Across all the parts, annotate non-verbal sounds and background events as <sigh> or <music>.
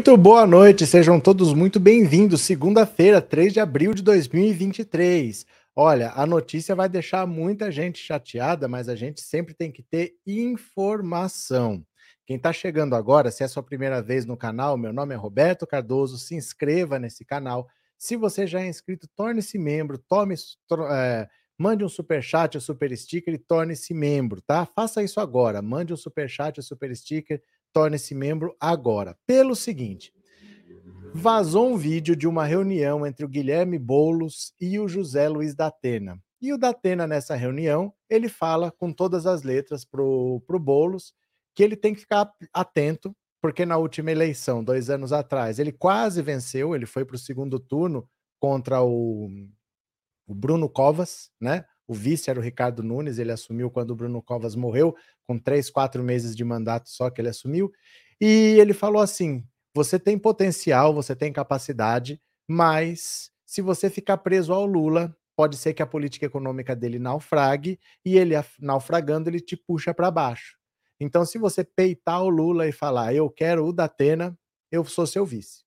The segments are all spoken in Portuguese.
Muito boa noite, sejam todos muito bem-vindos. Segunda-feira, 3 de abril de 2023. Olha, a notícia vai deixar muita gente chateada, mas a gente sempre tem que ter informação. Quem está chegando agora, se é sua primeira vez no canal, meu nome é Roberto Cardoso, se inscreva nesse canal. Se você já é inscrito, torne-se membro, tome, é, mande um super chat, um super sticker e torne-se membro, tá? Faça isso agora, mande um super chat, um super sticker, torne-se membro agora. Pelo seguinte, vazou um vídeo de uma reunião entre o Guilherme Boulos e o José Luiz da Atena. E o Datena, nessa reunião, ele fala com todas as letras pro, pro Boulos que ele tem que ficar atento, porque na última eleição, dois anos atrás, ele quase venceu, ele foi para o segundo turno contra o, o Bruno Covas, né? O vice era o Ricardo Nunes, ele assumiu quando o Bruno Covas morreu, com três, quatro meses de mandato só que ele assumiu. E ele falou assim: você tem potencial, você tem capacidade, mas se você ficar preso ao Lula, pode ser que a política econômica dele naufrague e ele naufragando, ele te puxa para baixo. Então, se você peitar o Lula e falar, eu quero o Datena, eu sou seu vice.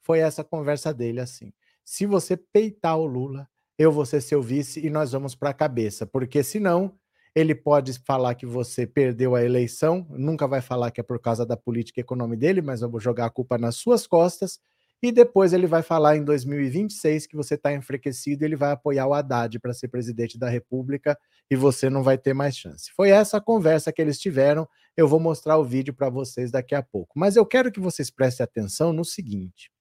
Foi essa conversa dele assim. Se você peitar o Lula, eu vou ser seu vice e nós vamos para a cabeça, porque senão ele pode falar que você perdeu a eleição, nunca vai falar que é por causa da política econômica dele, mas eu vou jogar a culpa nas suas costas, e depois ele vai falar em 2026 que você está enfraquecido e ele vai apoiar o Haddad para ser presidente da República e você não vai ter mais chance. Foi essa a conversa que eles tiveram. Eu vou mostrar o vídeo para vocês daqui a pouco. Mas eu quero que vocês prestem atenção no seguinte: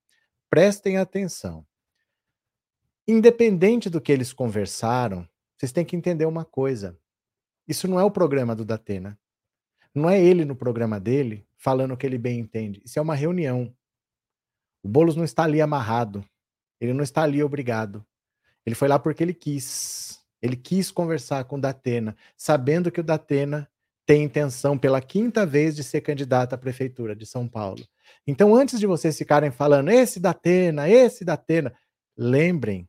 prestem atenção. Independente do que eles conversaram, vocês têm que entender uma coisa. Isso não é o programa do Datena. Não é ele no programa dele falando o que ele bem entende. Isso é uma reunião. O Boulos não está ali amarrado. Ele não está ali obrigado. Ele foi lá porque ele quis. Ele quis conversar com o Datena, sabendo que o Datena tem intenção pela quinta vez de ser candidato à prefeitura de São Paulo. Então, antes de vocês ficarem falando esse Datena, esse Datena, lembrem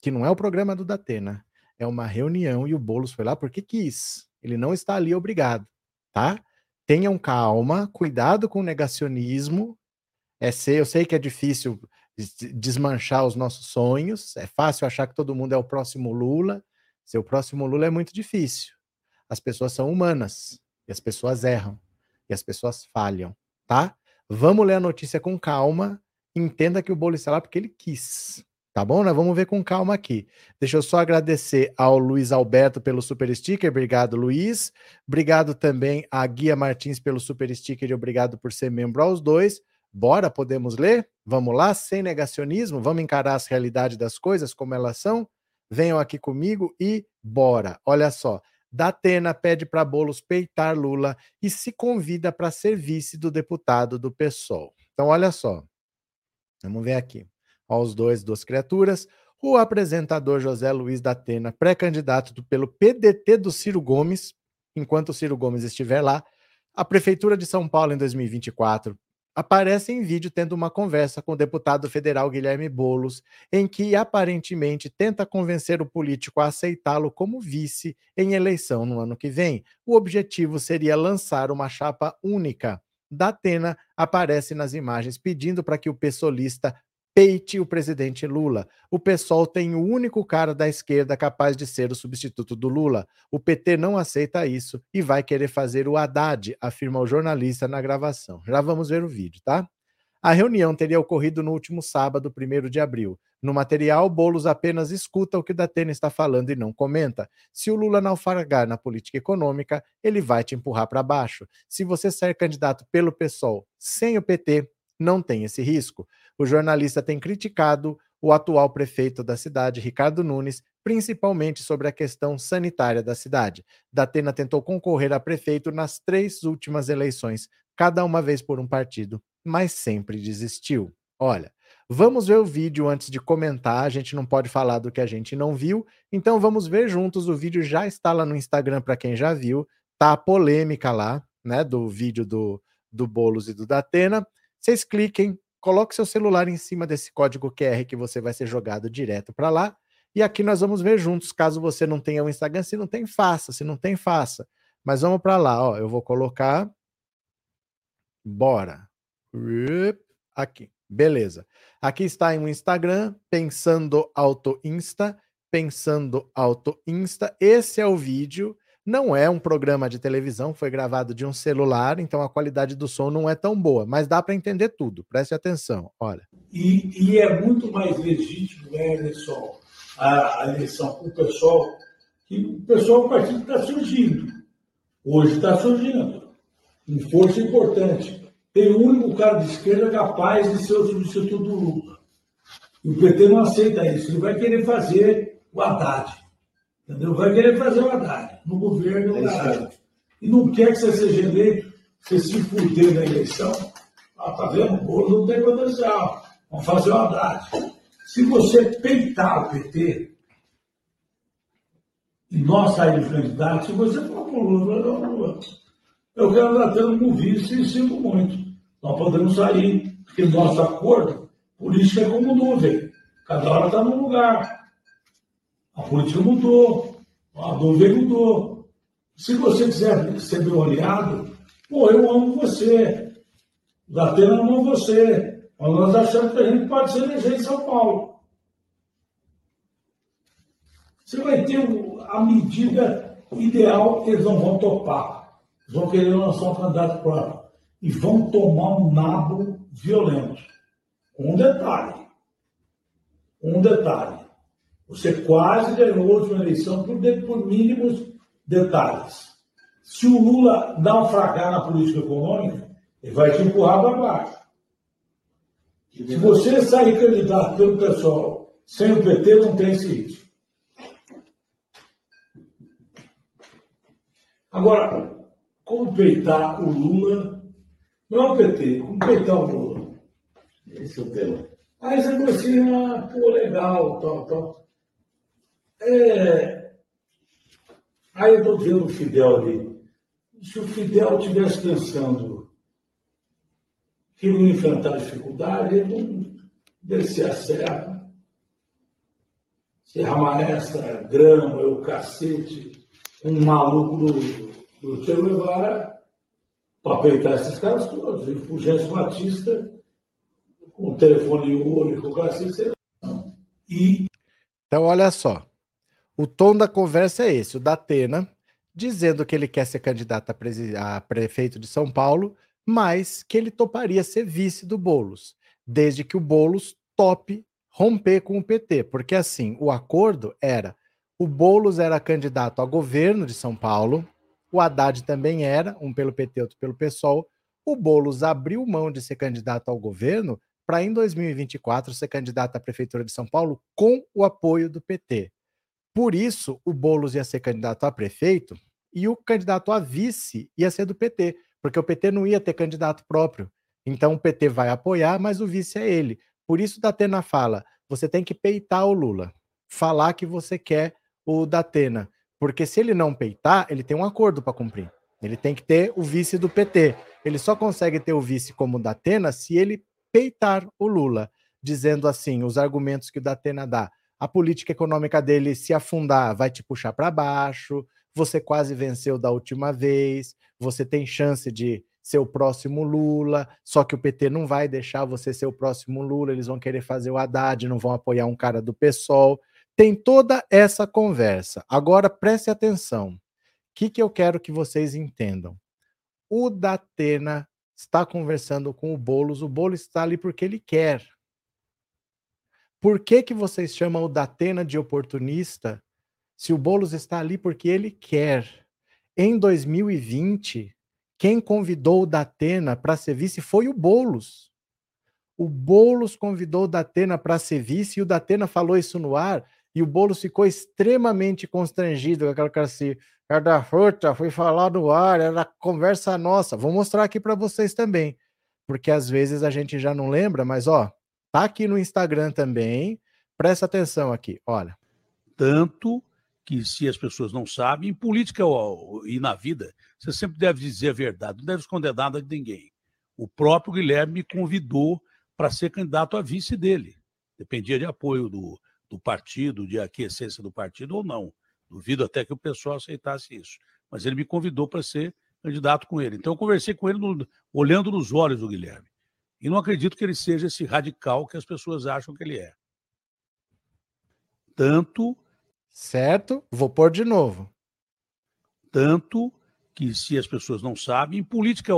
que não é o programa do Datena, é uma reunião e o Boulos foi lá porque quis. Ele não está ali obrigado, tá? Tenham calma, cuidado com o negacionismo. É ser, eu sei que é difícil desmanchar os nossos sonhos, é fácil achar que todo mundo é o próximo Lula. Ser o próximo Lula é muito difícil. As pessoas são humanas e as pessoas erram e as pessoas falham, tá? Vamos ler a notícia com calma. Entenda que o Boulos está lá porque ele quis. Tá bom? Nós vamos ver com calma aqui. Deixa eu só agradecer ao Luiz Alberto pelo super sticker. Obrigado, Luiz. Obrigado também a Guia Martins pelo super sticker e obrigado por ser membro aos dois. Bora, podemos ler? Vamos lá, sem negacionismo, vamos encarar as realidades das coisas como elas são? Venham aqui comigo e bora. Olha só. Datena pede para Bolos peitar Lula e se convida para ser vice do deputado do PSOL. Então, olha só. Vamos ver aqui aos dois, duas criaturas, o apresentador José Luiz da Atena, pré-candidato pelo PDT do Ciro Gomes, enquanto o Ciro Gomes estiver lá, a Prefeitura de São Paulo em 2024 aparece em vídeo tendo uma conversa com o deputado federal Guilherme Bolos, em que aparentemente tenta convencer o político a aceitá-lo como vice em eleição no ano que vem. O objetivo seria lançar uma chapa única. Datena aparece nas imagens pedindo para que o pessoalista peite o presidente Lula. O PSOL tem o único cara da esquerda capaz de ser o substituto do Lula. O PT não aceita isso e vai querer fazer o Haddad, afirma o jornalista na gravação. Já vamos ver o vídeo, tá? A reunião teria ocorrido no último sábado, 1 de abril. No material, Boulos apenas escuta o que Datena está falando e não comenta. Se o Lula naufragar na política econômica, ele vai te empurrar para baixo. Se você sair candidato pelo PSOL sem o PT, não tem esse risco. O jornalista tem criticado o atual prefeito da cidade, Ricardo Nunes, principalmente sobre a questão sanitária da cidade. Datena tentou concorrer a prefeito nas três últimas eleições, cada uma vez por um partido, mas sempre desistiu. Olha, vamos ver o vídeo antes de comentar, a gente não pode falar do que a gente não viu, então vamos ver juntos. O vídeo já está lá no Instagram para quem já viu, tá a polêmica lá, né, do vídeo do, do Bolos e do Datena. Vocês cliquem, coloque seu celular em cima desse código QR que você vai ser jogado direto para lá. E aqui nós vamos ver juntos, caso você não tenha o Instagram, se não tem, faça, se não tem, faça. Mas vamos para lá, ó, eu vou colocar Bora. Aqui, beleza. Aqui está em um Instagram, Pensando Auto Insta, Pensando Auto Insta. Esse é o vídeo. Não é um programa de televisão, foi gravado de um celular, então a qualidade do som não é tão boa, mas dá para entender tudo. Preste atenção, olha. E, e, é muito mais legítimo né, a eleição, a, a eleição com o pessoal, que o pessoal do partido está surgindo. Hoje está surgindo. Com força importante. Tem o único cara de esquerda capaz de ser o substituto do Lula. E o PT não aceita isso. Ele vai querer fazer o Haddad. Entendeu? Vai querer fazer o Haddad no governo. É e não quer que você seja eleito, você se fuder na eleição. Ah, tá vendo? O bolo não tem potencial. Vamos fazer o Haddad. Se você peitar o PT, e nós saímos candidatos, se você for para o Lula, não, Lula. Eu quero dar tendo como vice e sinto muito. Nós podemos sair, porque nosso acordo, política é como nuvem. Cada hora está num lugar. A política mudou, a nuvem mudou. Se você quiser ser meu aliado, pô, eu amo você. O Datena ama você. Mas nós achamos que a gente pode ser eleger em São Paulo. Você vai ter a medida ideal que eles não vão topar. Eles vão querer lançar um candidato próprio. E vão tomar um nabo violento. Um detalhe. Um detalhe. Você quase ganhou a última eleição por, por mínimos detalhes. Se o Lula naufragar na política econômica, ele vai te empurrar para baixo. Se você sair candidato pelo pessoal sem o PT, não tem esse risco. Agora, como peitar o Lula, não é o PT, como peitar o Lula? Esse é o tema. Aí você ah, pô, legal, tal, tal. É... Aí eu estou vendo o Fidel ali. Se o Fidel estivesse pensando que não ia enfrentar dificuldade, ele não descer a serra, Serra Maestra, grama, o cacete, um maluco do, do Che Guevara para peitar esses caras todos. E o Fulgêncio Batista, com o telefone único, o cacete, e então, olha só. O tom da conversa é esse: o da Atena dizendo que ele quer ser candidato a, a prefeito de São Paulo, mas que ele toparia ser vice do Bolos, desde que o Bolos tope romper com o PT, porque assim, o acordo era o Bolos era candidato a governo de São Paulo, o Haddad também era, um pelo PT, outro pelo PSOL. O Bolos abriu mão de ser candidato ao governo para em 2024 ser candidato à prefeitura de São Paulo com o apoio do PT. Por isso, o Bolos ia ser candidato a prefeito e o candidato a vice ia ser do PT, porque o PT não ia ter candidato próprio. Então o PT vai apoiar, mas o vice é ele. Por isso, Datena fala: você tem que peitar o Lula, falar que você quer o Datena, porque se ele não peitar, ele tem um acordo para cumprir. Ele tem que ter o vice do PT. Ele só consegue ter o vice como o Datena se ele peitar o Lula, dizendo assim, os argumentos que o Datena dá. A política econômica dele se afundar vai te puxar para baixo, você quase venceu da última vez, você tem chance de ser o próximo Lula, só que o PT não vai deixar você ser o próximo Lula, eles vão querer fazer o Haddad, não vão apoiar um cara do PSOL. Tem toda essa conversa. Agora preste atenção. O que, que eu quero que vocês entendam? O Datena está conversando com o Bolos, o Bolos está ali porque ele quer. Por que, que vocês chamam o Datena de oportunista se o Bolos está ali porque ele quer? Em 2020, quem convidou o Datena para ser vice foi o Bolos. O Bolos convidou o Datena para ser vice e o Datena falou isso no ar e o Bolos ficou extremamente constrangido com aquela cara assim, da fruta, fui falar no ar, era conversa nossa. Vou mostrar aqui para vocês também, porque às vezes a gente já não lembra, mas ó, tá aqui no Instagram também. Presta atenção aqui, olha. Tanto que se as pessoas não sabem, em política e na vida, você sempre deve dizer a verdade, não deve esconder nada de ninguém. O próprio Guilherme me convidou para ser candidato a vice dele. Dependia de apoio do, do partido, de aquiescência do partido ou não. Duvido até que o pessoal aceitasse isso. Mas ele me convidou para ser candidato com ele. Então eu conversei com ele no, olhando nos olhos do Guilherme. E não acredito que ele seja esse radical que as pessoas acham que ele é. Tanto. Certo? Vou pôr de novo. Tanto que, se as pessoas não sabem, em política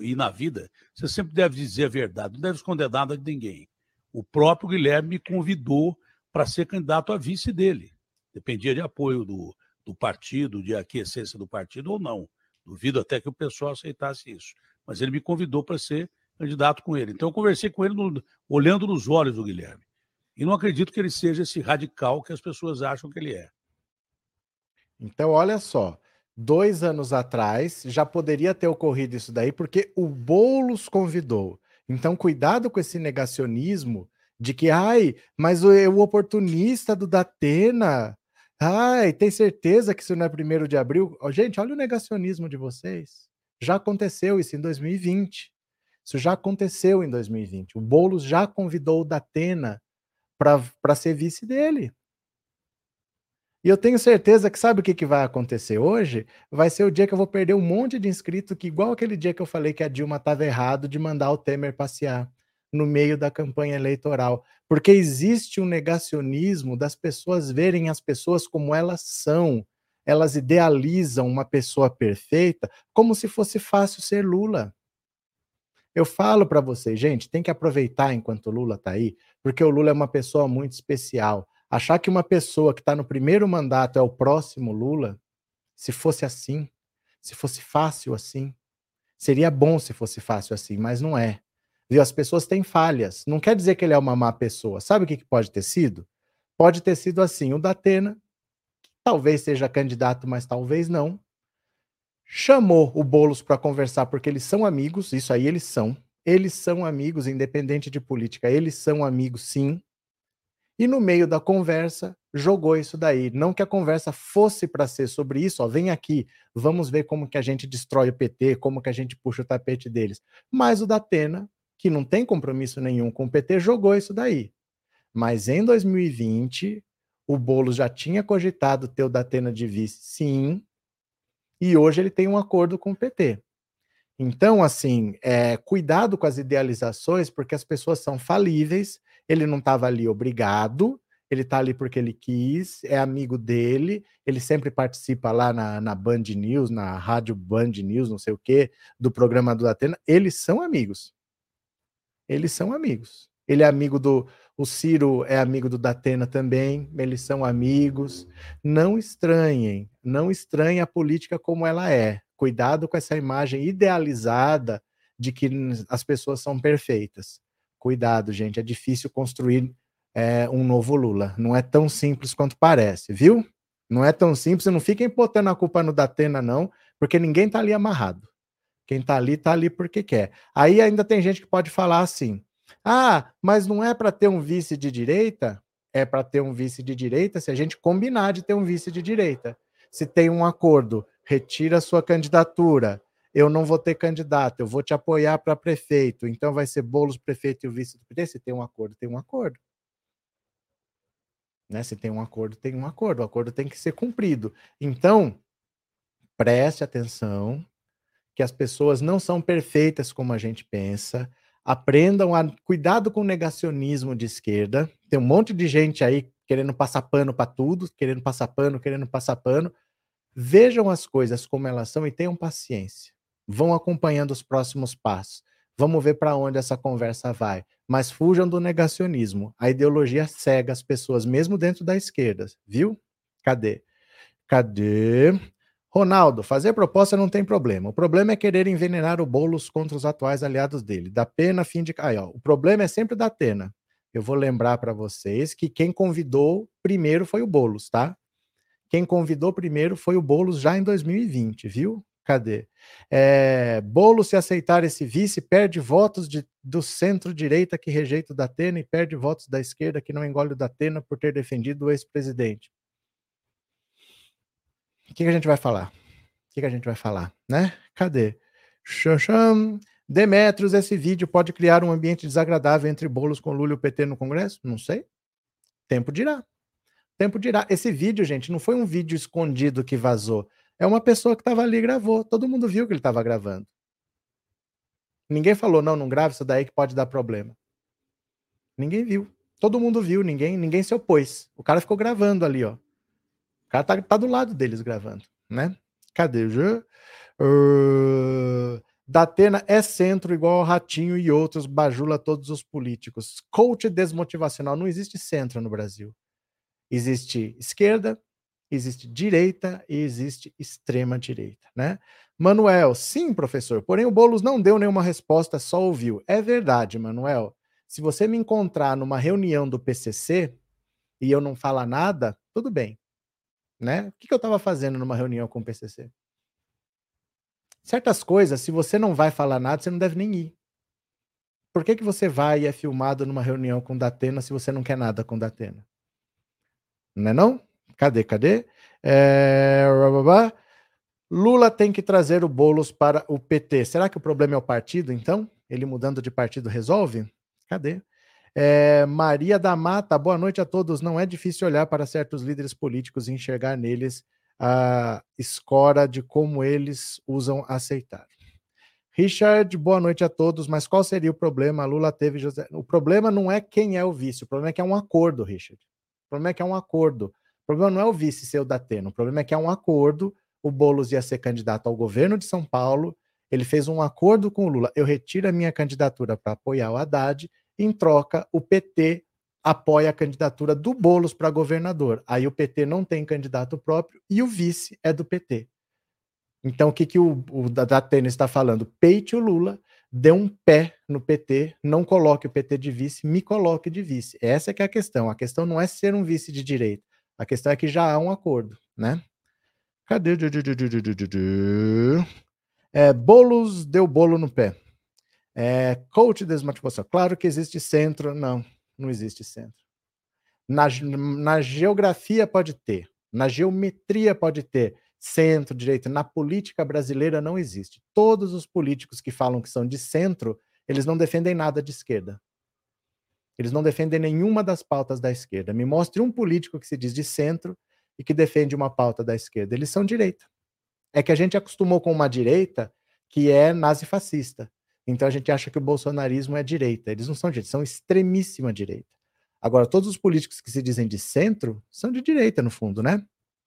e na vida, você sempre deve dizer a verdade, não deve esconder nada de ninguém. O próprio Guilherme me convidou para ser candidato a vice dele. Dependia de apoio do, do partido, de aquiescência do partido ou não. Duvido até que o pessoal aceitasse isso. Mas ele me convidou para ser candidato com ele. Então eu conversei com ele no, olhando nos olhos do Guilherme. E não acredito que ele seja esse radical que as pessoas acham que ele é. Então, olha só. Dois anos atrás já poderia ter ocorrido isso daí, porque o Boulos convidou. Então, cuidado com esse negacionismo de que, ai, mas o, o oportunista do Datena Ai, tem certeza que isso não é primeiro de abril? Gente, olha o negacionismo de vocês. Já aconteceu isso em 2020. Isso já aconteceu em 2020. O Boulos já convidou o Datena para ser vice dele. E eu tenho certeza que sabe o que, que vai acontecer hoje? Vai ser o dia que eu vou perder um monte de inscritos, que igual aquele dia que eu falei que a Dilma estava errado de mandar o Temer passear no meio da campanha eleitoral, porque existe um negacionismo das pessoas verem as pessoas como elas são. Elas idealizam uma pessoa perfeita como se fosse fácil ser Lula. Eu falo para vocês, gente, tem que aproveitar enquanto o Lula está aí, porque o Lula é uma pessoa muito especial. Achar que uma pessoa que está no primeiro mandato é o próximo Lula, se fosse assim, se fosse fácil assim, seria bom se fosse fácil assim, mas não é. Viu? As pessoas têm falhas. Não quer dizer que ele é uma má pessoa. Sabe o que, pode ter sido? Pode ter sido assim: o Datena, que talvez seja candidato, mas talvez não, chamou o Boulos para conversar porque eles são amigos, isso aí eles são. Eles são amigos, independente de política, eles são amigos sim. E no meio da conversa, jogou isso daí. Não que a conversa fosse para ser sobre isso, ó, vem aqui, vamos ver como que a gente destrói o PT, como que a gente puxa o tapete deles. Mas o Datena que não tem compromisso nenhum com o PT, jogou isso daí. Mas em 2020, o Boulos já tinha cogitado ter o Datena de vice, sim, e hoje ele tem um acordo com o PT. Então, assim, é, cuidado com as idealizações, porque as pessoas são falíveis, ele não estava ali obrigado, ele está ali porque ele quis, é amigo dele, ele sempre participa lá na, na Band News, na rádio Band News, não sei o quê, do programa do Datena, eles são amigos eles são amigos. Ele é amigo do. O Ciro é amigo do Datena também, eles são amigos. Não estranhem, não estranhem a política como ela é. Cuidado com essa imagem idealizada de que as pessoas são perfeitas. Cuidado, gente, é difícil construir é, um novo Lula. Não é tão simples quanto parece, viu? Não é tão simples, não fiquem botando a culpa no Datena, não, porque ninguém tá ali amarrado. Quem está ali, está ali porque quer. Aí ainda tem gente que pode falar assim: ah, mas não é para ter um vice de direita? É para ter um vice de direita se a gente combinar de ter um vice de direita. Se tem um acordo, retira sua candidatura. Eu não vou ter candidato, eu vou te apoiar para prefeito. Então vai ser Bolos prefeito e o vice do PT. Se tem um acordo, tem um acordo. Né? Se tem um acordo, tem um acordo. O acordo tem que ser cumprido. Então, preste atenção que as pessoas não são perfeitas como a gente pensa. Aprendam a cuidado com o negacionismo de esquerda. Tem um monte de gente aí querendo passar pano para tudo, querendo passar pano, querendo passar pano. Vejam as coisas como elas são e tenham paciência. Vão acompanhando os próximos passos. Vamos ver para onde essa conversa vai. Mas fujam do negacionismo. A ideologia cega as pessoas, mesmo dentro da esquerda. Viu? Cadê? Cadê? Ronaldo, fazer proposta não tem problema. O problema é querer envenenar o Boulos contra os atuais aliados dele. Da pena, fim de. Aí, ó, o problema é sempre da pena. Eu vou lembrar para vocês que quem convidou primeiro foi o Boulos, tá? Quem convidou primeiro foi o Boulos já em 2020, viu? Cadê? É, Boulos, se aceitar esse vice, perde votos de, do centro-direita que rejeita o Datena e perde votos da esquerda que não engole o Datena por ter defendido o ex-presidente. O que, que, a gente vai falar? O que, que, a gente vai falar, né? Cadê? Xaxam. Demetrios, esse vídeo pode criar um ambiente desagradável entre bolos com Lula e o PT no Congresso? Não sei. Tempo dirá. Tempo dirá. Esse vídeo, gente, não foi um vídeo escondido que vazou. É uma pessoa que estava ali e gravou. Todo mundo viu que ele estava gravando. Ninguém falou, não, não grave isso daí que pode dar problema. Ninguém viu. Todo mundo viu, ninguém, ninguém se opôs. O cara ficou gravando ali, ó. O cara tá, tá do lado deles gravando, né? Cadê? Uh, Datena é centro igual ao Ratinho e outros, bajula todos os políticos. Coach desmotivacional. Não existe centro no Brasil. Existe esquerda, existe direita e existe extrema direita, né? Manuel, sim, professor. Porém, o Boulos não deu nenhuma resposta, só ouviu. É verdade, Manuel. Se você me encontrar numa reunião do PCC e eu não falar nada, tudo bem. Né? O que, eu estava fazendo numa reunião com o PCC? Certas coisas, se você não vai falar nada, você não deve nem ir. Por que, que você vai e é filmado numa reunião com o Datena se você não quer nada com o Datena? Não é não? Cadê, cadê? É... Lula tem que trazer o Boulos para o PT. Será que o problema é o partido, então? Ele mudando de partido resolve? Cadê? É, Maria da Mata, boa noite a todos. Não é difícil olhar para certos líderes políticos e enxergar neles a escora de como eles usam aceitar. Richard, boa noite a todos. Mas qual seria o problema? Lula teve José. O problema não é quem é o vice, o problema é que é um acordo, Richard. O problema é que é um acordo. O problema não é o vice ser o Datena, o problema é que é um acordo. O Boulos ia ser candidato ao governo de São Paulo ele fez um acordo com o Lula. Eu retiro a minha candidatura para apoiar o Haddad. Em troca, o PT apoia a candidatura do Bolos para governador. Aí o PT não tem candidato próprio e o vice é do PT. Então, o que, que o, o Datena está falando? Peite o Lula, dê um pé no PT, não coloque o PT de vice, me coloque de vice. Essa é que é a questão. A questão não é ser um vice de direita. A questão é que já há um acordo, né? Cadê? É, bolos deu bolo no pé. É, coach desmotivação. Claro que existe centro. Não, não existe centro. Na, na geografia pode ter. Na geometria pode ter. Centro, direita. Na política brasileira não existe. Todos os políticos que falam que são de centro, eles não defendem nada de esquerda. Eles não defendem nenhuma das pautas da esquerda. Me mostre um político que se diz de centro e que defende uma pauta da esquerda. Eles são direita. É que a gente acostumou com uma direita que é nazifascista. Então a gente acha que o bolsonarismo é direita. Eles não são direita, são extremíssima direita. Agora, todos os políticos que se dizem de centro são de direita, no fundo, né?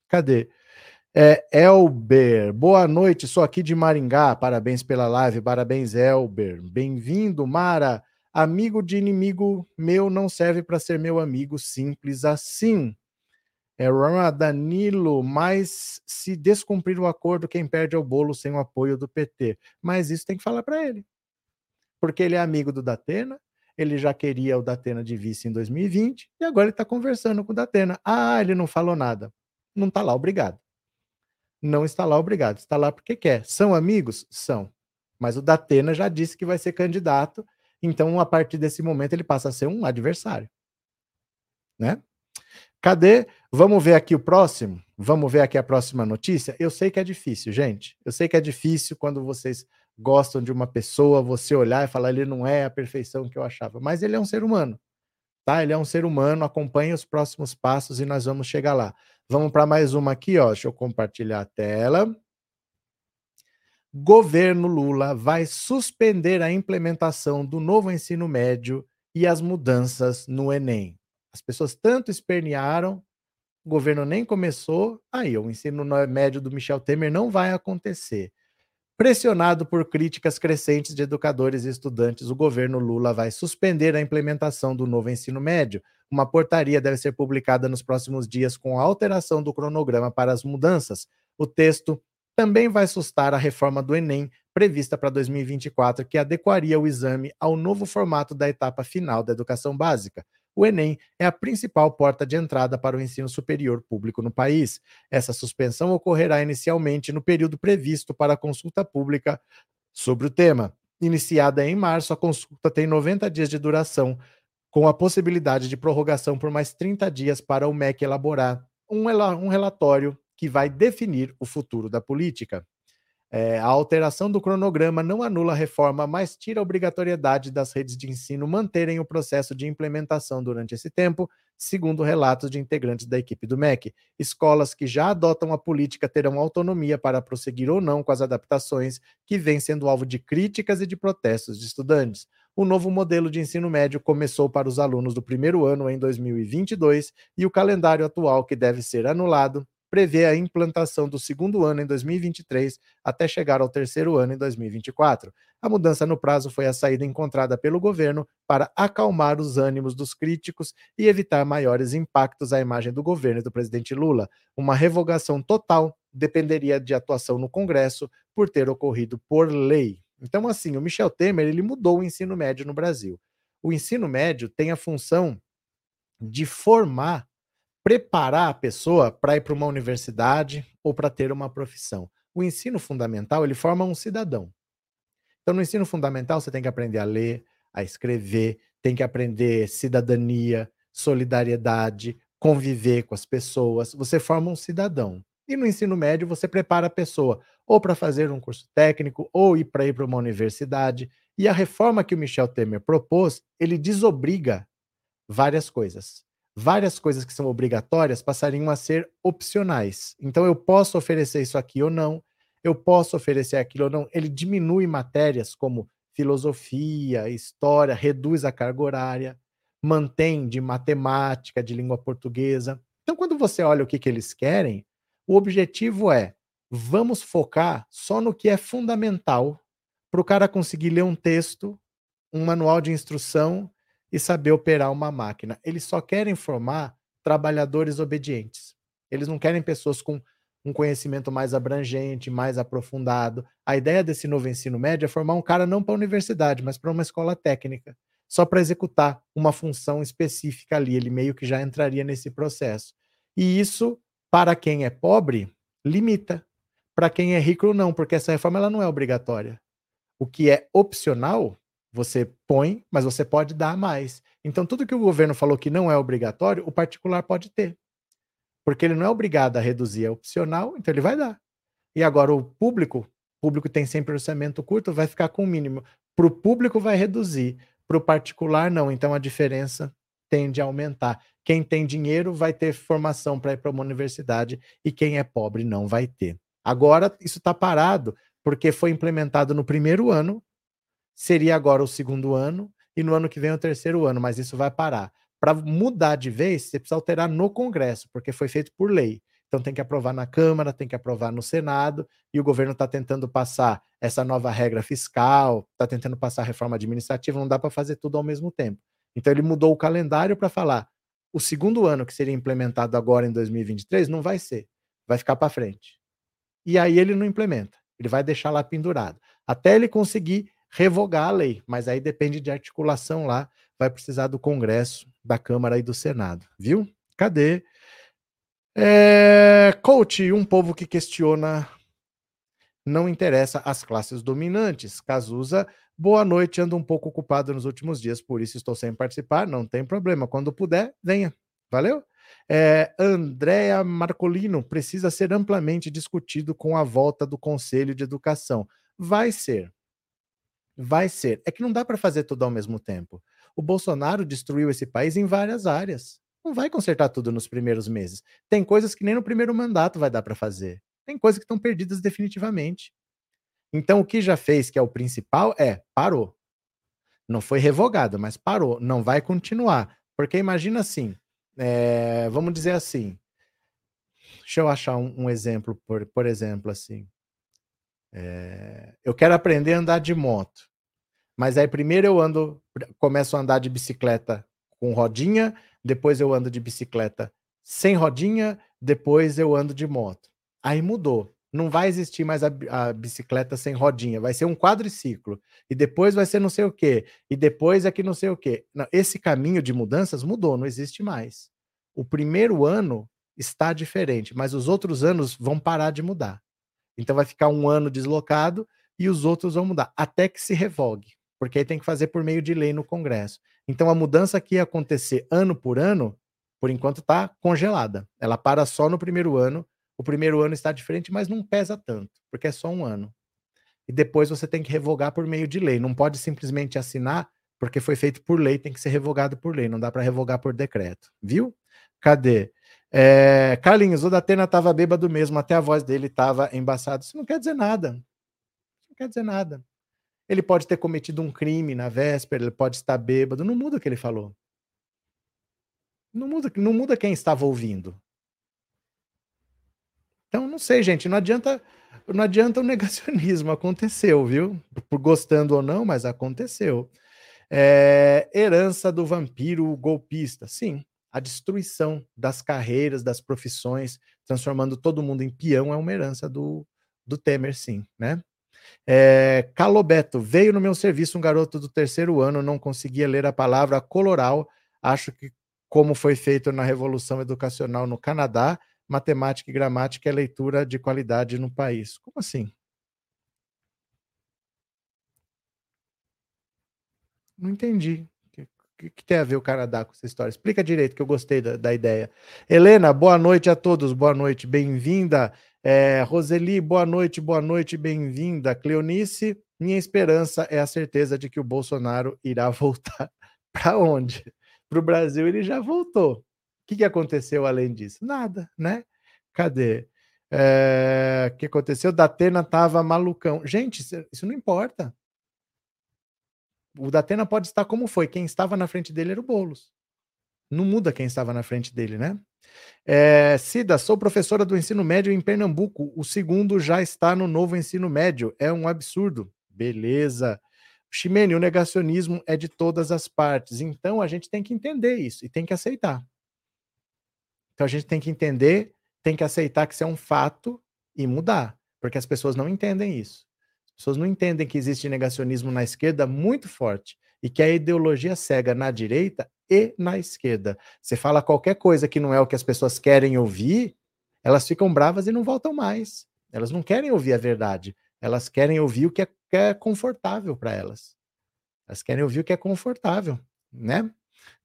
Cadê? É, Elber, boa noite, sou aqui de Maringá, parabéns pela live, parabéns, Elber. Bem-vindo, Mara. Amigo de inimigo meu não serve para ser meu amigo, simples assim. É, Rama Danilo, mas se descumprir o acordo, quem perde é o bolo sem o apoio do PT. Mas isso tem que falar para ele. Porque ele é amigo do Datena, ele já queria o Datena de vice em 2020 e agora ele está conversando com o Datena. Ah, ele não falou nada. Não está lá, obrigado. Não está lá, obrigado. Está lá porque quer. São amigos? São. Mas o Datena já disse que vai ser candidato, então a partir desse momento ele passa a ser um adversário. Né? Cadê? Vamos ver aqui o próximo? Vamos ver aqui a próxima notícia? Eu sei que é difícil, gente. Eu sei que é difícil quando vocês gostam de uma pessoa, você olhar e falar, ele não é a perfeição que eu achava. Mas ele é um ser humano, tá? Ele é um ser humano, acompanhe os próximos passos e nós vamos chegar lá. Vamos para mais uma aqui, ó. Deixa eu compartilhar a tela. Governo Lula vai suspender a implementação do novo ensino médio e as mudanças no Enem. As pessoas tanto espernearam, o governo nem começou, aí o ensino médio do Michel Temer não vai acontecer. Pressionado por críticas crescentes de educadores e estudantes, o governo Lula vai suspender a implementação do novo ensino médio. Uma portaria deve ser publicada nos próximos dias com a alteração do cronograma para as mudanças. O texto também vai sustar a reforma do Enem, prevista para 2024, que adequaria o exame ao novo formato da etapa final da educação básica o Enem é a principal porta de entrada para o ensino superior público no país. Essa suspensão ocorrerá inicialmente no período previsto para a consulta pública sobre o tema. Iniciada em março, a consulta tem 90 dias de duração, com a possibilidade de prorrogação por mais 30 dias para o MEC elaborar um, relatório que vai definir o futuro da política. É, a alteração do cronograma não anula a reforma, mas tira a obrigatoriedade das redes de ensino manterem o processo de implementação durante esse tempo, segundo relatos de integrantes da equipe do MEC. Escolas que já adotam a política terão autonomia para prosseguir ou não com as adaptações que vêm sendo alvo de críticas e de protestos de estudantes. O novo modelo de ensino médio começou para os alunos do primeiro ano em 2022 e o calendário atual, que deve ser anulado, prevê a implantação do segundo ano em 2023 até chegar ao terceiro ano em 2024. A mudança no prazo foi a saída encontrada pelo governo para acalmar os ânimos dos críticos e evitar maiores impactos à imagem do governo e do presidente Lula. Uma revogação total dependeria de atuação no Congresso por ter ocorrido por lei. Então, assim, o Michel Temer ele mudou o ensino médio no Brasil. O ensino médio tem a função de formar preparar a pessoa para ir para uma universidade ou para ter uma profissão. O ensino fundamental, ele forma um cidadão. Então, no ensino fundamental, você tem que aprender a ler, a escrever, tem que aprender cidadania, solidariedade, conviver com as pessoas. Você forma um cidadão. E no ensino médio, você prepara a pessoa ou para fazer um curso técnico ou ir para ir para uma universidade. E a reforma que o Michel Temer propôs, ele desobriga várias coisas várias coisas que são obrigatórias passariam a ser opcionais. Então, eu posso oferecer isso aqui ou não, eu posso oferecer aquilo ou não. Ele diminui matérias como filosofia, história, reduz a carga horária, mantém de matemática, de língua portuguesa. Então, quando você olha o que, que eles querem, o objetivo é vamos focar só no que é fundamental para o cara conseguir ler um texto, um manual de instrução e saber operar uma máquina. Eles só querem formar trabalhadores obedientes. Eles não querem pessoas com um conhecimento mais abrangente, mais aprofundado. A ideia desse novo ensino médio é formar um cara não para a universidade, mas para uma escola técnica, só para executar uma função específica ali. Ele meio que já entraria nesse processo. E isso, para quem é pobre, limita. Para quem é rico, não, porque essa reforma ela não é obrigatória. O que é opcional você põe, mas você pode dar mais. Então, tudo que o governo falou que não é obrigatório, o particular pode ter. Porque ele não é obrigado a reduzir, é opcional, então ele vai dar. E agora o público, o público tem sempre orçamento curto, vai ficar com o mínimo. Para o público vai reduzir, para o particular não. Então a diferença tende a aumentar. Quem tem dinheiro vai ter formação para ir para uma universidade e quem é pobre não vai ter. Agora isso está parado porque foi implementado no primeiro ano seria agora o segundo ano e no ano que vem o terceiro ano, mas isso vai parar. Para mudar de vez, você precisa alterar no Congresso, porque foi feito por lei. Então tem que aprovar na Câmara, tem que aprovar no Senado, e o governo está tentando passar essa nova regra fiscal, está tentando passar a reforma administrativa, não dá para fazer tudo ao mesmo tempo. Então ele mudou o calendário para falar: o segundo ano que seria implementado agora em 2023 não vai ser, vai ficar para frente. E aí ele não implementa, ele vai deixar lá pendurado, até ele conseguir revogar a lei, mas aí depende de articulação lá, vai precisar do Congresso, da Câmara e do Senado, viu? Cadê? É, coach, um povo que questiona não interessa às classes dominantes. Cazuza, boa noite, ando um pouco ocupado nos últimos dias, por isso estou sem participar, não tem problema. Quando puder, venha. Valeu? É, Andréa Marcolino, precisa ser amplamente discutido com a volta do Conselho de Educação. Vai ser. Vai ser. É que não dá para fazer tudo ao mesmo tempo. O Bolsonaro destruiu esse país em várias áreas. Não vai consertar tudo nos primeiros meses. Tem coisas que nem no primeiro mandato vai dar para fazer. Tem coisas que estão perdidas definitivamente. Então, o que já fez, que é o principal, é parou. Não foi revogado, mas parou. Não vai continuar. Porque imagina assim, é, vamos dizer assim. Deixa eu achar um, um exemplo, por, por exemplo, assim. É, eu quero aprender a andar de moto. Mas aí primeiro eu ando, começo a andar de bicicleta com rodinha, depois eu ando de bicicleta sem rodinha, depois eu ando de moto. Aí mudou. Não vai existir mais a, a, bicicleta sem rodinha, vai ser um quadriciclo. E depois vai ser não sei o quê. E depois é que não sei o quê. Não, esse caminho de mudanças mudou, não existe mais. O primeiro ano está diferente, mas os outros anos vão parar de mudar. Então vai ficar um ano deslocado e os outros vão mudar, até que se revogue, porque aí tem que fazer por meio de lei no Congresso. Então a mudança que ia acontecer ano por ano, por enquanto está congelada. Ela para só no primeiro ano. O primeiro ano está diferente, mas não pesa tanto, porque é só um ano. E depois você tem que revogar por meio de lei. Não pode simplesmente assinar porque foi feito por lei, tem que ser revogado por lei, não dá para revogar por decreto, viu? Cadê? É, Carlinhos, o Datena estava bêbado mesmo, até a voz dele estava embaçada. Isso não quer dizer nada. Não quer dizer nada. Ele pode ter cometido um crime na véspera, ele pode estar bêbado, não muda o que ele falou. Não muda, não muda quem estava ouvindo. Então, não sei, gente, não adianta, não adianta o <laughs> negacionismo, aconteceu, viu? Por gostando ou não, mas aconteceu. É, herança do vampiro golpista, sim, a destruição das carreiras, das profissões, transformando todo mundo em peão é uma herança do, do Temer, sim, né? É, Calobeto, veio no meu serviço um garoto do terceiro ano, não conseguia ler a palavra coloral. Acho que, como foi feito na Revolução Educacional no Canadá, matemática e gramática é leitura de qualidade no país. Como assim? Não entendi. Que, que, tem a ver o Canadá com essa história? Explica direito, que eu gostei da, da ideia. Helena, boa noite a todos, boa noite, bem-vinda. É, Roseli, boa noite, boa noite, bem-vinda. Cleonice, minha esperança é a certeza de que o Bolsonaro irá <laughs> voltar. Para onde? Para o Brasil ele já voltou. O que, que aconteceu além disso? Nada, né? Cadê? É, o que aconteceu? Datena estava malucão. Gente, isso não importa. O Datena pode estar como foi. Quem estava na frente dele era o Boulos. Não muda quem estava na frente dele, né? É, Cida, sou professora do ensino médio em Pernambuco. O segundo já está no novo ensino médio. É um absurdo. Beleza. Ximene, o negacionismo é de todas as partes. Então a gente tem que entender isso e tem que aceitar. Então a gente tem que entender, tem que aceitar que isso é um fato e mudar, porque as pessoas não entendem isso. As pessoas não entendem que existe negacionismo na esquerda muito forte e que a ideologia cega na direita e na esquerda. Você fala qualquer coisa que não é o que as pessoas querem ouvir, elas ficam bravas e não voltam mais. Elas não querem ouvir a verdade. Elas querem ouvir o que é, que é confortável para elas. Elas querem ouvir o que é confortável, né?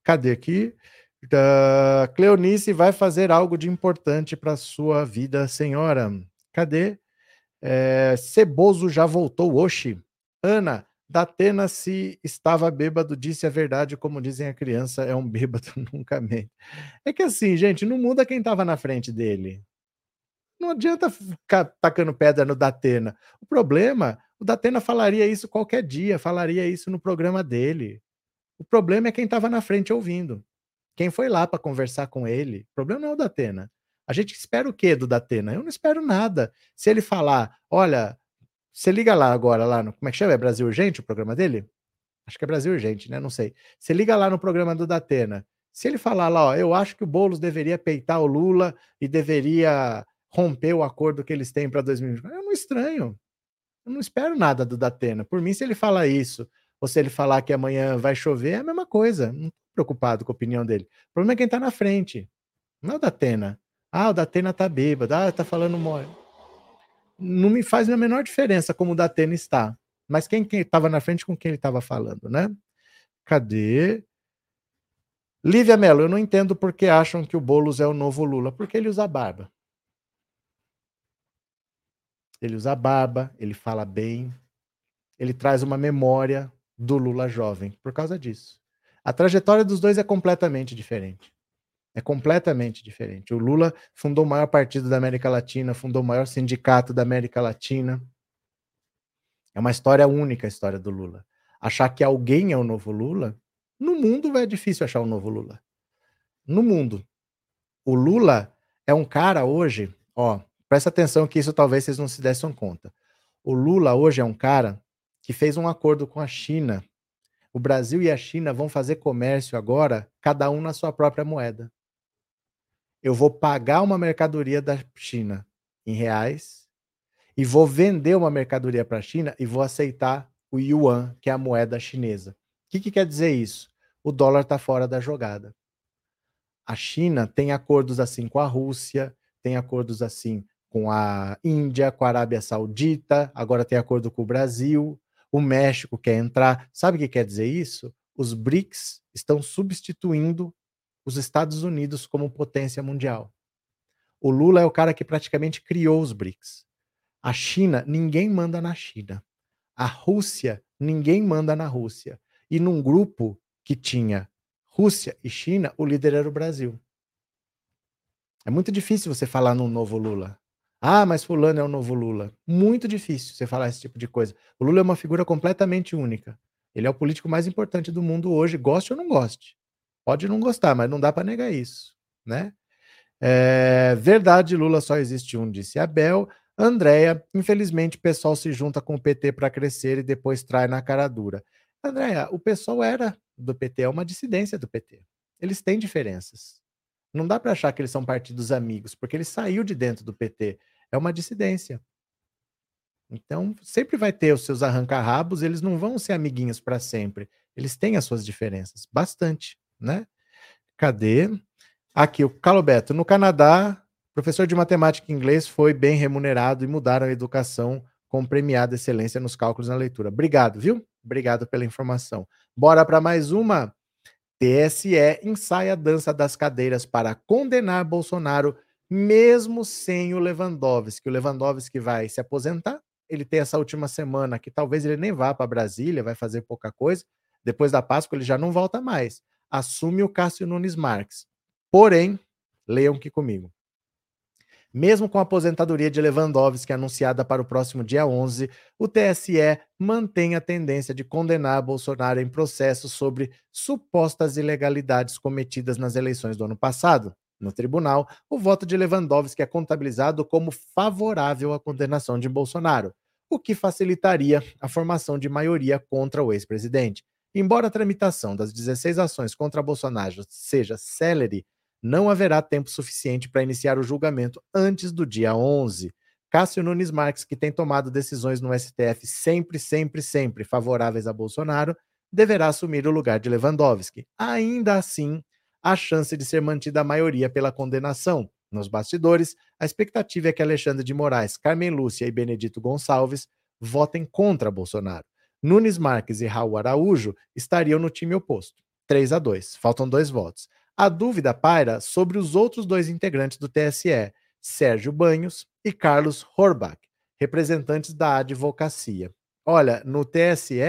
Cadê aqui? Uh, Cleonice vai fazer algo de importante para sua vida, senhora. Cadê? É, Ceboso já voltou, Oxi. Ana, Datena, se estava bêbado, disse a verdade, como dizem a criança, é um <laughs> bêbado, nunca mente. É que assim, gente, não muda quem estava na frente dele. Não adianta ficar tacando pedra no Datena. O problema, o Datena falaria isso qualquer dia, falaria isso no programa dele. O problema é quem estava na frente ouvindo. Quem foi lá para conversar com ele. O problema não é o Datena. A gente espera o quê do Datena? Eu não espero nada. Se ele falar, olha, você liga lá agora, lá no. Como é que chama? É Brasil Urgente o programa dele? Acho que é Brasil Urgente, né? Não sei. Você liga lá no programa do Datena. Se ele falar lá, ó, eu acho que o Boulos deveria peitar o Lula e deveria romper o acordo que eles têm para 2020. Eu não estranho. Eu não espero nada do Datena. Por mim, se ele falar isso, ou se ele falar que amanhã vai chover, é a mesma coisa. Não estou preocupado com a opinião dele. O problema é quem está na frente. Não é o Datena. Ah, o Datena tá bêbado. Ah, tá falando mole não me faz a menor diferença como o da tênis está. Mas quem estava na frente com quem ele estava falando, né? Cadê? Lívia Mello, eu não entendo por que acham que o Boulos é o novo Lula. Porque ele usa barba. Ele usa barba, ele fala bem, ele traz uma memória do Lula jovem, por causa disso. A trajetória dos dois é completamente diferente. É completamente diferente. O Lula fundou o maior partido da América Latina, fundou o maior sindicato da América Latina. É uma história única a história do Lula. Achar que alguém é o novo Lula, no mundo é difícil achar o um novo Lula. No mundo. O Lula é um cara hoje, ó, presta atenção que isso talvez vocês não se dessem conta. O Lula hoje é um cara que fez um acordo com a China. O Brasil e a China vão fazer comércio agora, cada um na sua própria moeda eu vou pagar uma mercadoria da China em reais e vou vender uma mercadoria para a China e vou aceitar o yuan, que é a moeda chinesa. O que, que quer dizer isso? O dólar está fora da jogada. A China tem acordos assim com a Rússia, tem acordos assim com a Índia, com a Arábia Saudita, agora tem acordo com o Brasil, o México quer entrar. Sabe o que quer dizer isso? Os BRICS estão substituindo os Estados Unidos como potência mundial. O Lula é o cara que praticamente criou os BRICS. A China, ninguém manda na China. A Rússia, ninguém manda na Rússia. E num grupo que tinha Rússia e China, o líder era o Brasil. É muito difícil você falar num novo Lula. Ah, mas fulano é o novo Lula. Muito difícil você falar esse tipo de coisa. O Lula é uma figura completamente única. Ele é o político mais importante do mundo hoje, goste ou não goste. Pode não gostar, mas não dá para negar isso, né? É, verdade, Lula só existe um, disse Abel. Andréia, infelizmente o pessoal se junta com o PT para crescer e depois trai na cara dura. Andréia, o pessoal era do PT, é uma dissidência do PT. Eles têm diferenças. Não dá para achar que eles são partidos amigos, porque ele saiu de dentro do PT. É uma dissidência. Então, sempre vai ter os seus arranca-rabos, eles não vão ser amiguinhos para sempre. Eles têm as suas diferenças, bastante, né? Cadê? Aqui, o Calobeto. No Canadá, professor de matemática e inglês foi bem remunerado e mudaram a educação com premiada excelência nos cálculos na leitura. Obrigado, viu? Obrigado pela informação. Bora para mais uma. TSE ensaia a dança das cadeiras para condenar Bolsonaro, mesmo sem o Lewandowski. O Lewandowski vai se aposentar. Ele tem essa última semana que talvez ele nem vá para Brasília, vai fazer pouca coisa. Depois da Páscoa, ele já não volta mais. Assume o Cássio Nunes Marques. Porém, leiam aqui comigo. Mesmo com a aposentadoria de Lewandowski anunciada para o próximo dia 11, o TSE mantém a tendência de condenar Bolsonaro em processos sobre supostas ilegalidades cometidas nas eleições do ano passado. No tribunal, o voto de Lewandowski é contabilizado como favorável à condenação de Bolsonaro, o que facilitaria a formação de maioria contra o ex-presidente. Embora a tramitação das 16 ações contra Bolsonaro seja célere, não haverá tempo suficiente para iniciar o julgamento antes do dia 11. Cássio Nunes Marques, que tem tomado decisões no STF sempre, sempre, sempre favoráveis a Bolsonaro, deverá assumir o lugar de Lewandowski. Ainda assim, há chance de ser mantida a maioria pela condenação. Nos bastidores, a expectativa é que Alexandre de Moraes, Carmen Lúcia e Benedito Gonçalves votem contra Bolsonaro. Nunes Marques e Raul Araújo estariam no time oposto. 3 a 2. Faltam dois votos. A dúvida paira sobre os outros dois integrantes do TSE, Sérgio Banhos e Carlos Horbach, representantes da advocacia. Olha, no TSE,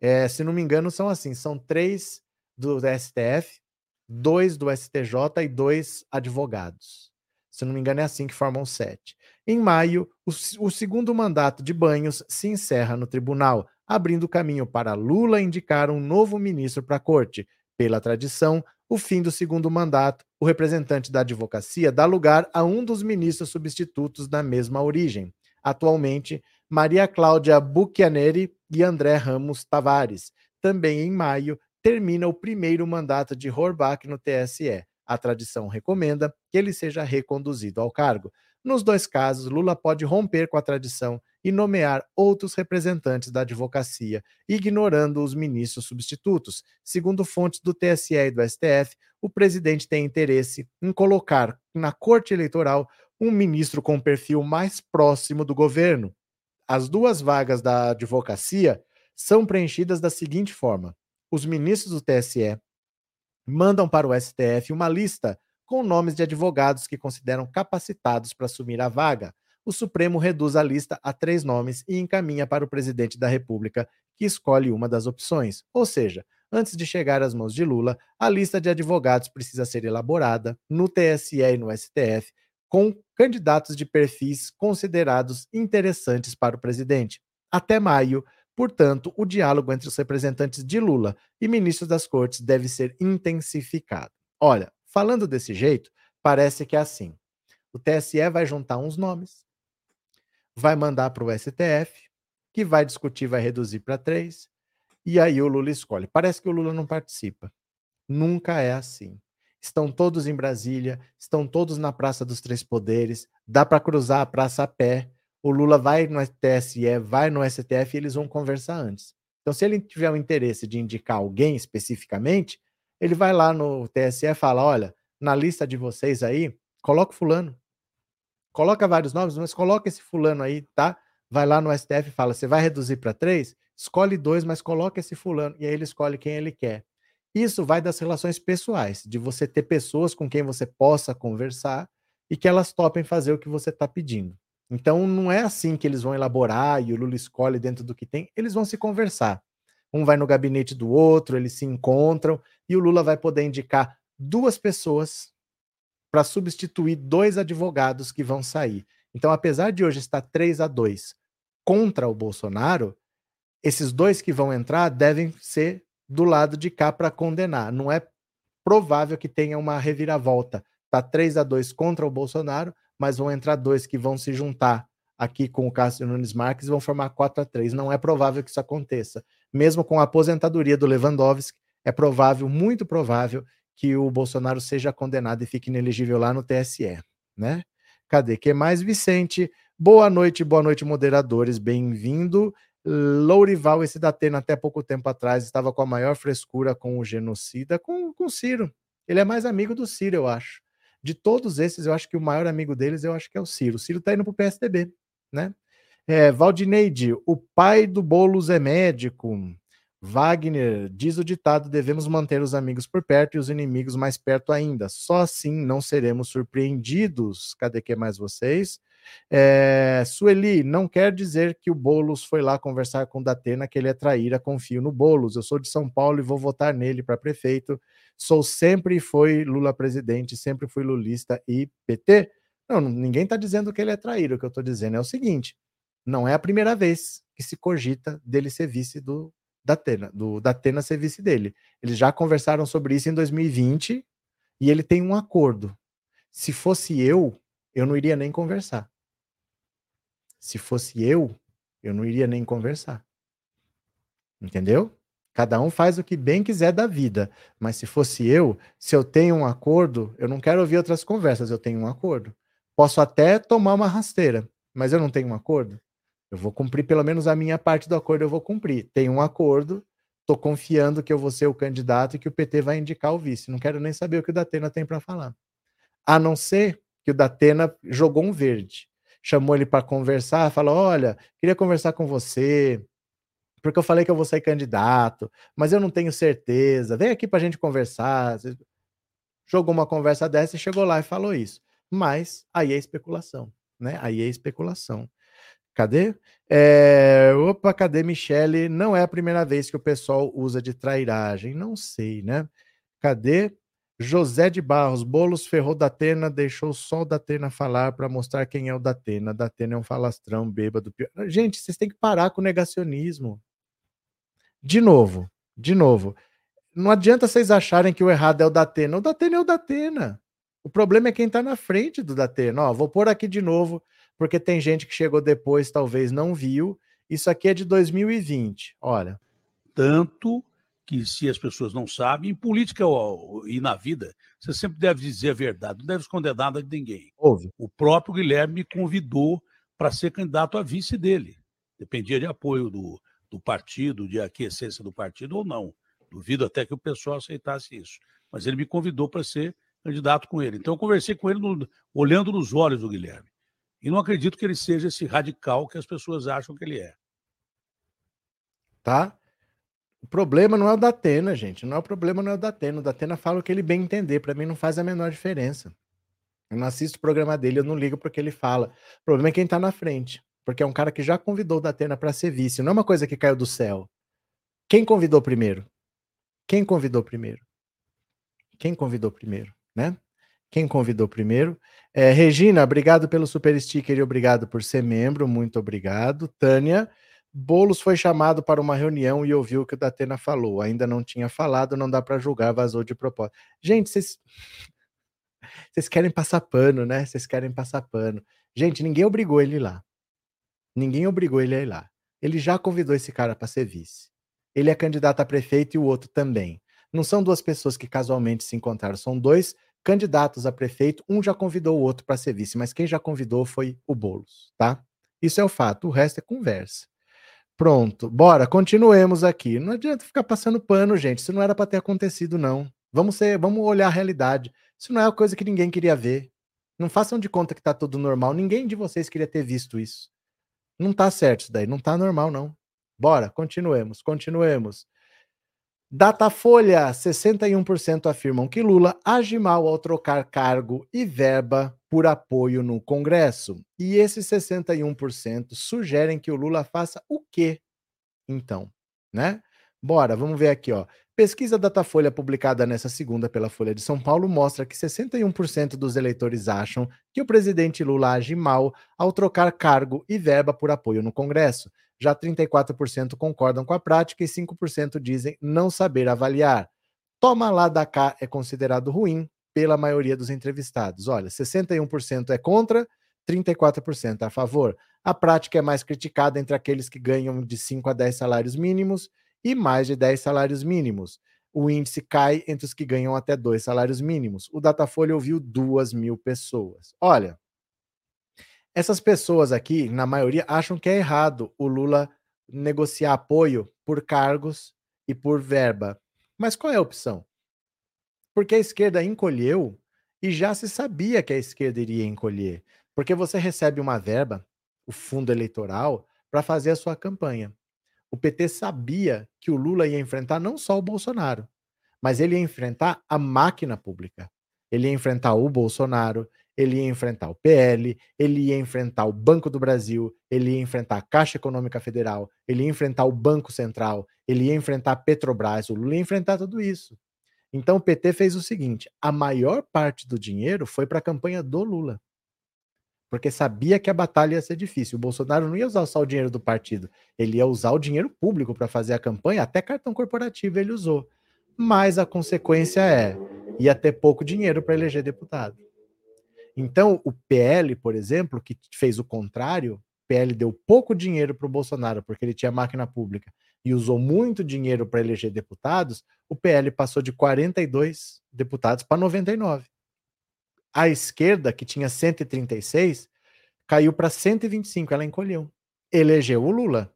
é, se não me engano, são assim: são três do STF, dois do STJ e dois advogados. Se não me engano, é assim que formam sete. Em maio, o, o segundo mandato de Banhos se encerra no tribunal, abrindo caminho para Lula indicar um novo ministro para a corte. Pela tradição, o fim do segundo mandato, o representante da advocacia dá lugar a um dos ministros substitutos da mesma origem. Atualmente, Maria Cláudia Bucchianeri e André Ramos Tavares. Também em maio, termina o primeiro mandato de Horbach no TSE. A tradição recomenda que ele seja reconduzido ao cargo. Nos dois casos, Lula pode romper com a tradição e nomear outros representantes da advocacia, ignorando os ministros substitutos. Segundo fontes do TSE e do STF, o presidente tem interesse em colocar na Corte Eleitoral um ministro com perfil mais próximo do governo. As duas vagas da advocacia são preenchidas da seguinte forma: os ministros do TSE mandam para o STF uma lista com nomes de advogados que consideram capacitados para assumir a vaga o Supremo reduz a lista a três nomes e encaminha para o presidente da República, que escolhe uma das opções. Ou seja, antes de chegar às mãos de Lula, a lista de advogados precisa ser elaborada no TSE e no STF, com candidatos de perfis considerados interessantes para o presidente. Até maio, portanto, o diálogo entre os representantes de Lula e ministros das cortes deve ser intensificado. Olha, falando desse jeito, parece que é assim. O TSE vai juntar uns nomes, vai mandar para o STF, que vai discutir, vai reduzir para três, e aí o Lula escolhe. Parece que o Lula não participa. Nunca é assim. Estão todos em Brasília, estão todos na Praça dos Três Poderes, dá para cruzar a praça a pé. O Lula vai no TSE, vai no STF e eles vão conversar antes. Então, se ele tiver o interesse de indicar alguém especificamente, ele vai lá no TSE e fala: olha, na lista de vocês aí, coloca o fulano coloca vários nomes, mas coloca esse fulano aí, tá? Vai lá no STF e fala: você vai reduzir para três? Escolhe dois, mas coloca esse fulano. E aí ele escolhe quem ele quer. Isso vai das relações pessoais, de você ter pessoas com quem você possa conversar e que elas topem fazer o que você está pedindo. Então não é assim que eles vão elaborar e o Lula escolhe dentro do que tem, eles vão se conversar. um vai no gabinete do outro, eles se encontram e o Lula vai poder indicar duas pessoas para substituir dois advogados que vão sair. Então, apesar de hoje estar 3 a 2 contra o Bolsonaro, esses dois que vão entrar devem ser do lado de cá para condenar. Não é provável que tenha uma reviravolta. Tá 3 a 2 contra o Bolsonaro, mas vão entrar dois que vão se juntar aqui com o Cássio Nunes Marques e vão formar 4 a 3. Não é provável que isso aconteça. Mesmo com a aposentadoria do Lewandowski, é provável, muito provável, que o Bolsonaro seja condenado e fique inelegível lá no TSE, né? Cadê? Que mais, Vicente? Boa noite, boa noite, moderadores. Bem-vindo. Lourival, esse da Atena, até pouco tempo atrás, estava com a maior frescura com o genocida, com, com o Ciro. Ele é mais amigo do Ciro, eu acho. De todos esses, eu acho que o maior amigo deles, eu acho que é o Ciro. O Ciro tá indo pro PSDB, né? É, Valdineide, o pai do Boulos é médico. Wagner, diz o ditado: devemos manter os amigos por perto e os inimigos mais perto ainda. Só assim não seremos surpreendidos. Cadê que é mais vocês? É, Sueli, não quer dizer que o Boulos foi lá conversar com o Datena que ele é traíra, confio no Boulos. Eu sou de São Paulo e vou votar nele para prefeito. Sou sempre foi Lula presidente, sempre fui lulista e PT. Não, ninguém está dizendo que ele é traíra. O que eu estou dizendo é o seguinte: não é a primeira vez que se cogita dele ser vice do Datena, do Datena ser vice dele. Eles já conversaram sobre isso em 2020 e ele tem um acordo. Se fosse eu, eu não iria nem conversar. Se fosse eu, eu não iria nem conversar. Entendeu? Cada um faz o que bem quiser da vida. Mas se fosse eu, se eu tenho um acordo, eu não quero ouvir outras conversas, eu tenho um acordo. Posso até tomar uma rasteira, mas eu não tenho um acordo. Eu vou cumprir pelo menos a minha parte do acordo, eu vou cumprir. Tem um acordo, estou confiando que eu vou ser o candidato e que o PT vai indicar o vice. Não quero nem saber o que o Datena tem para falar. A não ser que o Datena jogou um verde chamou ele para conversar, falou: Olha, queria conversar com você, porque eu falei que eu vou sair candidato, mas eu não tenho certeza. Vem aqui para a gente conversar. Jogou uma conversa dessa e chegou lá e falou isso. Mas aí é especulação, né? Aí é especulação. Cadê? É... Opa, cadê Michele? Não é a primeira vez que o pessoal usa de trairagem. Não sei, né? Cadê? José de Barros, Bolos ferrou Datena, deixou só o Datena falar para mostrar quem é o Datena. Datena é um falastrão, bêbado. Gente, vocês têm que parar com o negacionismo. De novo, de novo. Não adianta vocês acharem que o errado é o Datena. O Datena é o Datena. O problema é quem está na frente do Datena. Ó, vou pôr aqui de novo, porque tem gente que chegou depois, talvez não viu. Isso aqui é de 2020. Olha. Tanto que se as pessoas não sabem, em política e na vida, você sempre deve dizer a verdade, não deve esconder nada de ninguém. Ouve. O próprio Guilherme me convidou para ser candidato a vice dele. Dependia de apoio do, do partido, de aquiescência do partido ou não. Duvido até que o pessoal aceitasse isso. Mas ele me convidou para ser candidato com ele. Então eu conversei com ele no, olhando nos olhos do Guilherme. E não acredito que ele seja esse radical que as pessoas acham que ele é. Tá? O problema não é o da Atena, gente. Não é o problema, não é o da Atena. O da Atena fala o que ele bem entender. Para mim não faz a menor diferença. Eu não assisto o programa dele, eu não ligo porque ele fala. O problema é quem tá na frente. Porque é um cara que já convidou o da Atena para ser vice. Não é uma coisa que caiu do céu. Quem convidou primeiro? Quem convidou primeiro? Quem convidou primeiro, né? Quem convidou primeiro? É, Regina, obrigado pelo super sticker e obrigado por ser membro. Muito obrigado. Tânia, Bolos foi chamado para uma reunião e ouviu o que o Datena falou. Ainda não tinha falado, não dá para julgar, vazou de propósito. Gente, vocês. Vocês querem passar pano, né? Vocês querem passar pano. Gente, ninguém obrigou ele lá. Ninguém obrigou ele a ir lá. Ele já convidou esse cara para ser vice. Ele é candidato a prefeito e o outro também. Não são duas pessoas que casualmente se encontraram, são dois candidatos a prefeito. Um já convidou o outro para ser vice, mas quem já convidou foi o Bolos, tá? Isso é o fato, o resto é conversa. Pronto, bora, continuemos aqui. Não adianta ficar passando pano, gente. Isso não era para ter acontecido, não. Vamos ser, vamos olhar a realidade. Isso não é uma coisa que ninguém queria ver. Não façam de conta que tá tudo normal. Ninguém de vocês queria ter visto isso. Não tá certo isso daí, não tá normal, não. Bora, continuemos, continuemos. Datafolha: 61% afirmam que Lula age mal ao trocar cargo e verba por apoio no Congresso. E esses 61% sugerem que o Lula faça o quê, então? Né? Bora, vamos ver aqui, ó. Pesquisa Datafolha publicada nessa segunda pela Folha de São Paulo mostra que 61% dos eleitores acham que o presidente Lula age mal ao trocar cargo e verba por apoio no Congresso. Já 34% concordam com a prática e 5% dizem não saber avaliar. Toma lá da cá é considerado ruim pela maioria dos entrevistados. Olha, 61% é contra, 34% a favor. A prática é mais criticada entre aqueles que ganham de 5 a 10 salários mínimos e mais de 10 salários mínimos. O índice cai entre os que ganham até dois salários mínimos. O Datafolha ouviu duas mil pessoas. Olha, essas pessoas aqui, na maioria, acham que é errado o Lula negociar apoio por cargos e por verba. Mas qual é a opção? Porque a esquerda encolheu e já se sabia que a esquerda iria encolher. Porque você recebe uma verba, o fundo eleitoral, para fazer a sua campanha o PT sabia que o Lula ia enfrentar não só o Bolsonaro, mas ele ia enfrentar a máquina pública. Ele ia enfrentar o Bolsonaro, ele ia enfrentar o PL, ele ia enfrentar o Banco do Brasil, ele ia enfrentar a Caixa Econômica Federal, ele ia enfrentar o Banco Central, ele ia enfrentar a Petrobras, o Lula ia enfrentar tudo isso. Então o PT fez o seguinte: a maior parte do dinheiro foi para a campanha do Lula porque sabia que a batalha ia ser difícil. O Bolsonaro não ia usar só o dinheiro do partido, ele ia usar o dinheiro público para fazer a campanha, até cartão corporativo ele usou. Mas a consequência é, ia ter pouco dinheiro para eleger deputado. Então, o PL, por exemplo, que fez o contrário, PL deu pouco dinheiro para o Bolsonaro, porque ele tinha máquina pública, e usou muito dinheiro para eleger deputados, o PL passou de 42 deputados para 99 a esquerda, que tinha 136, caiu para 125, ela encolheu. Elegeu o Lula,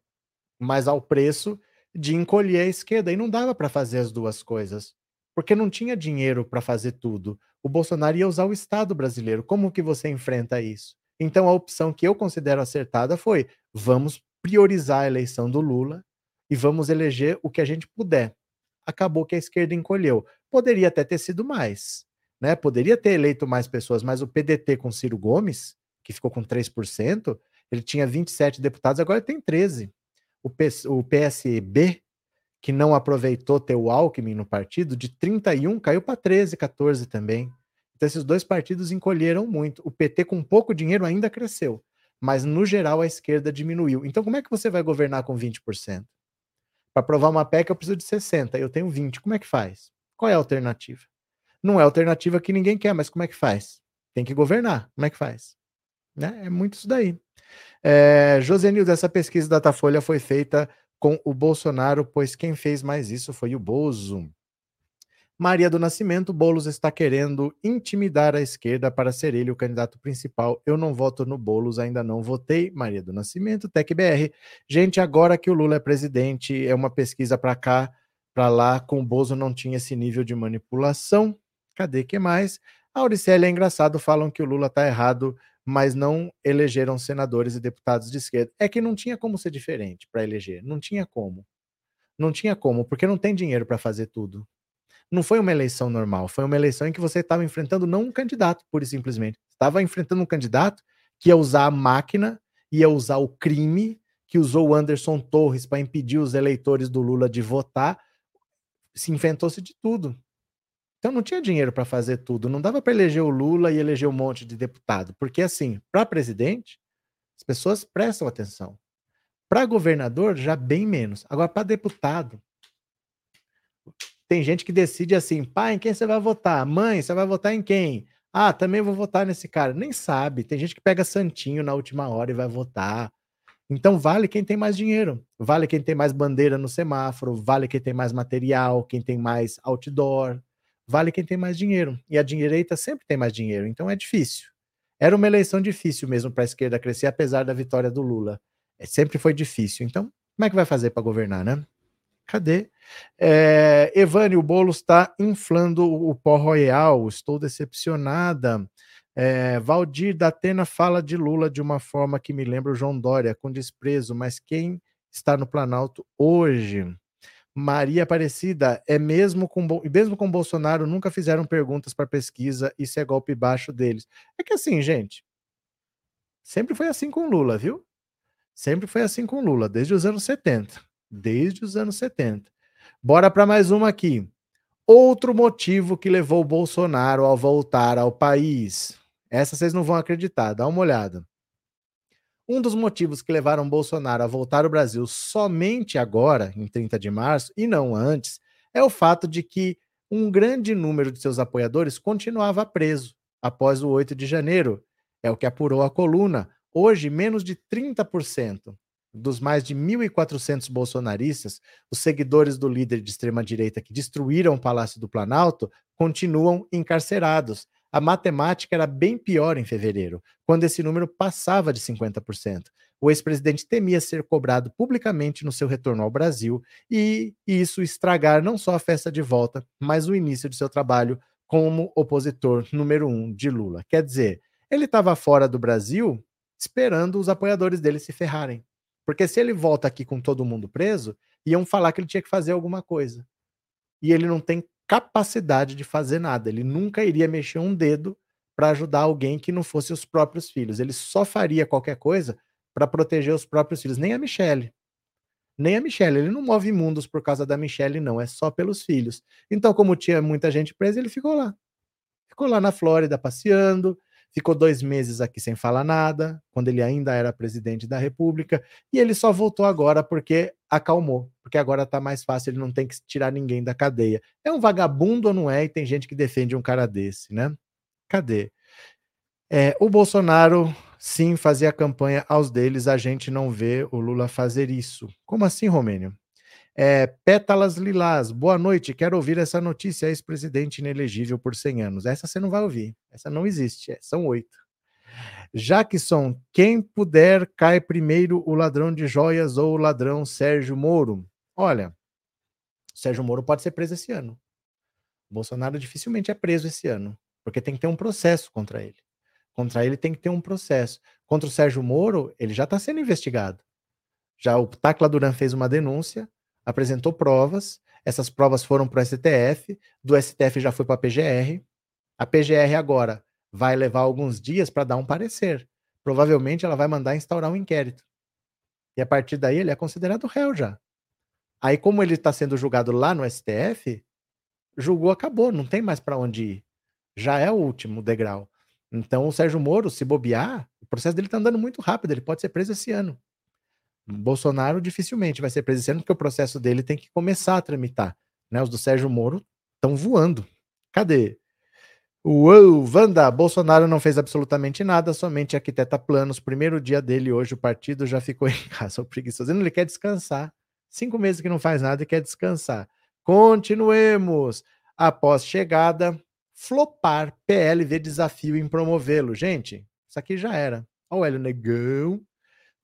mas ao preço de encolher a esquerda. E não dava para fazer as duas coisas, porque não tinha dinheiro para fazer tudo. O Bolsonaro ia usar o Estado brasileiro. Como que você enfrenta isso? Então a opção que eu considero acertada foi: vamos priorizar a eleição do Lula e vamos eleger o que a gente puder. Acabou que a esquerda encolheu. Poderia até ter sido mais, né? Poderia ter eleito mais pessoas, mas o PDT com Ciro Gomes, que ficou com 3%, ele tinha 27 deputados, agora tem 13. O, o PSB, que não aproveitou ter o Alckmin no partido, de 31 caiu para 13, 14 também. Então esses dois partidos encolheram muito. O PT com pouco dinheiro ainda cresceu, mas no geral a esquerda diminuiu. Então como é que você vai governar com 20%? Para aprovar uma PEC eu preciso de 60, eu tenho 20. Como é que faz? Qual é a alternativa? Não é alternativa que ninguém quer, mas como é que faz? Tem que governar. Como é que faz? Né? É muito isso daí. É, Josenildo, essa pesquisa da Datafolha foi feita com o Bolsonaro, pois quem fez mais isso foi o Bozo. Maria do Nascimento, Bolos está querendo intimidar a esquerda para ser ele o candidato principal. Eu não voto no Bolos, ainda não votei. Maria do Nascimento, TecBR. Gente, agora que o Lula é presidente, é uma pesquisa para cá, para lá, com o Bozo não tinha esse nível de manipulação. Cadê que mais? A Auricélia é engraçado, falam que o Lula está errado, mas não elegeram senadores e deputados de esquerda. É que não tinha como ser diferente para eleger, não tinha como. Não tinha como, porque não tem dinheiro para fazer tudo. Não foi uma eleição normal, foi uma eleição em que você estava enfrentando não um candidato, pura e simplesmente. Estava enfrentando um candidato que ia usar a máquina, ia usar o crime, que usou o Anderson Torres para impedir os eleitores do Lula de votar. Se inventou-se de tudo. Então não tinha dinheiro para fazer tudo, não dava para eleger o Lula e eleger um monte de deputado, porque assim, para presidente, as pessoas prestam atenção. Para governador, já bem menos. Agora, para deputado, tem gente que decide assim: pai, em quem você vai votar? Mãe, você vai votar em quem? Ah, também vou votar nesse cara. Nem sabe. Tem gente que pega santinho na última hora e vai votar. Então, vale quem tem mais dinheiro. Vale quem tem mais bandeira no semáforo. Vale quem tem mais material, quem tem mais outdoor vale quem tem mais dinheiro. E a direita sempre tem mais dinheiro, então é difícil. Era uma eleição difícil mesmo para a esquerda crescer, apesar da vitória do Lula. É, sempre foi difícil. Então, como é que vai fazer para governar, né? Cadê? É, Evane, o Boulos está inflando o pó royal. Estou decepcionada. É, Valdir da Atena fala de Lula de uma forma que me lembra o João Dória, com desprezo, mas quem está no Planalto hoje? Maria Aparecida, é mesmo com mesmo com Bolsonaro nunca fizeram perguntas para pesquisa, isso é golpe baixo deles. É que assim, gente, sempre foi assim com Lula, viu? Sempre foi assim com Lula, desde os anos 70. Desde os anos 70. Bora para mais uma aqui. Outro motivo que levou Bolsonaro a voltar ao país. Essa vocês não vão acreditar, dá uma olhada. Um dos motivos que levaram Bolsonaro a voltar ao Brasil somente agora, em 30 de março, e não antes, é o fato de que um grande número de seus apoiadores continuava preso após o 8 de janeiro. É o que apurou a coluna. Hoje, menos de 30% dos mais de 1.400 bolsonaristas, os seguidores do líder de extrema-direita que destruíram o Palácio do Planalto, continuam encarcerados. A matemática era bem pior em fevereiro, quando esse número passava de 50%. O ex-presidente temia ser cobrado publicamente no seu retorno ao Brasil e isso estragar não só a festa de volta, mas o início de seu trabalho como opositor número um de Lula. Quer dizer, ele estava fora do Brasil esperando os apoiadores dele se ferrarem. Porque se ele volta aqui com todo mundo preso, iam falar que ele tinha que fazer alguma coisa. E ele não tem capacidade de fazer nada. Ele nunca iria mexer um dedo para ajudar alguém que não fosse os próprios filhos. Ele só faria qualquer coisa para proteger os próprios filhos, nem a Michelle. Nem a Michelle, ele não move mundos por causa da Michelle, não, é só pelos filhos. Então, como tinha muita gente presa, ele ficou lá. Ficou lá na Flórida passeando, ficou dois meses aqui sem falar nada, quando ele ainda era presidente da República, e ele só voltou agora porque acalmou, porque agora tá mais fácil, ele não tem que tirar ninguém da cadeia. É um vagabundo ou não é? E tem gente que defende um cara desse, né? Cadê? É, o Bolsonaro, sim, fazia campanha aos deles, a gente não vê o Lula fazer isso. Como assim, Romênio? É, Pétalas Lilás, boa noite. Quero ouvir essa notícia. Ex-presidente inelegível por 100 anos. Essa você não vai ouvir. Essa não existe. É, são oito. Jackson, quem puder, cai primeiro o ladrão de joias ou o ladrão Sérgio Moro. Olha, Sérgio Moro pode ser preso esse ano. Bolsonaro dificilmente é preso esse ano, porque tem que ter um processo contra ele. Contra ele tem que ter um processo. Contra o Sérgio Moro, ele já está sendo investigado. Já o Tacla Duran fez uma denúncia, apresentou provas, essas provas foram para o STF, do STF já foi para a PGR. A PGR agora vai levar alguns dias para dar um parecer. Provavelmente ela vai mandar instaurar um inquérito. E a partir daí ele é considerado réu já. Aí, como ele está sendo julgado lá no STF, julgou, acabou, não tem mais para onde ir. Já é o último degrau. Então, o Sérgio Moro, se bobear, o processo dele está andando muito rápido, ele pode ser preso esse ano. Bolsonaro dificilmente vai ser presidente, porque o processo dele tem que começar a tramitar. Né? Os do Sérgio Moro estão voando. Cadê? Uou, Wanda, Bolsonaro não fez absolutamente nada, somente arquiteta planos. Primeiro dia dele hoje, o partido já ficou em casa, o preguiçoso. Ele quer descansar. Cinco meses que não faz nada e quer descansar. Continuemos. Após chegada, flopar, PL vê desafio em promovê-lo. Gente, isso aqui já era. Olha o Hélio Negão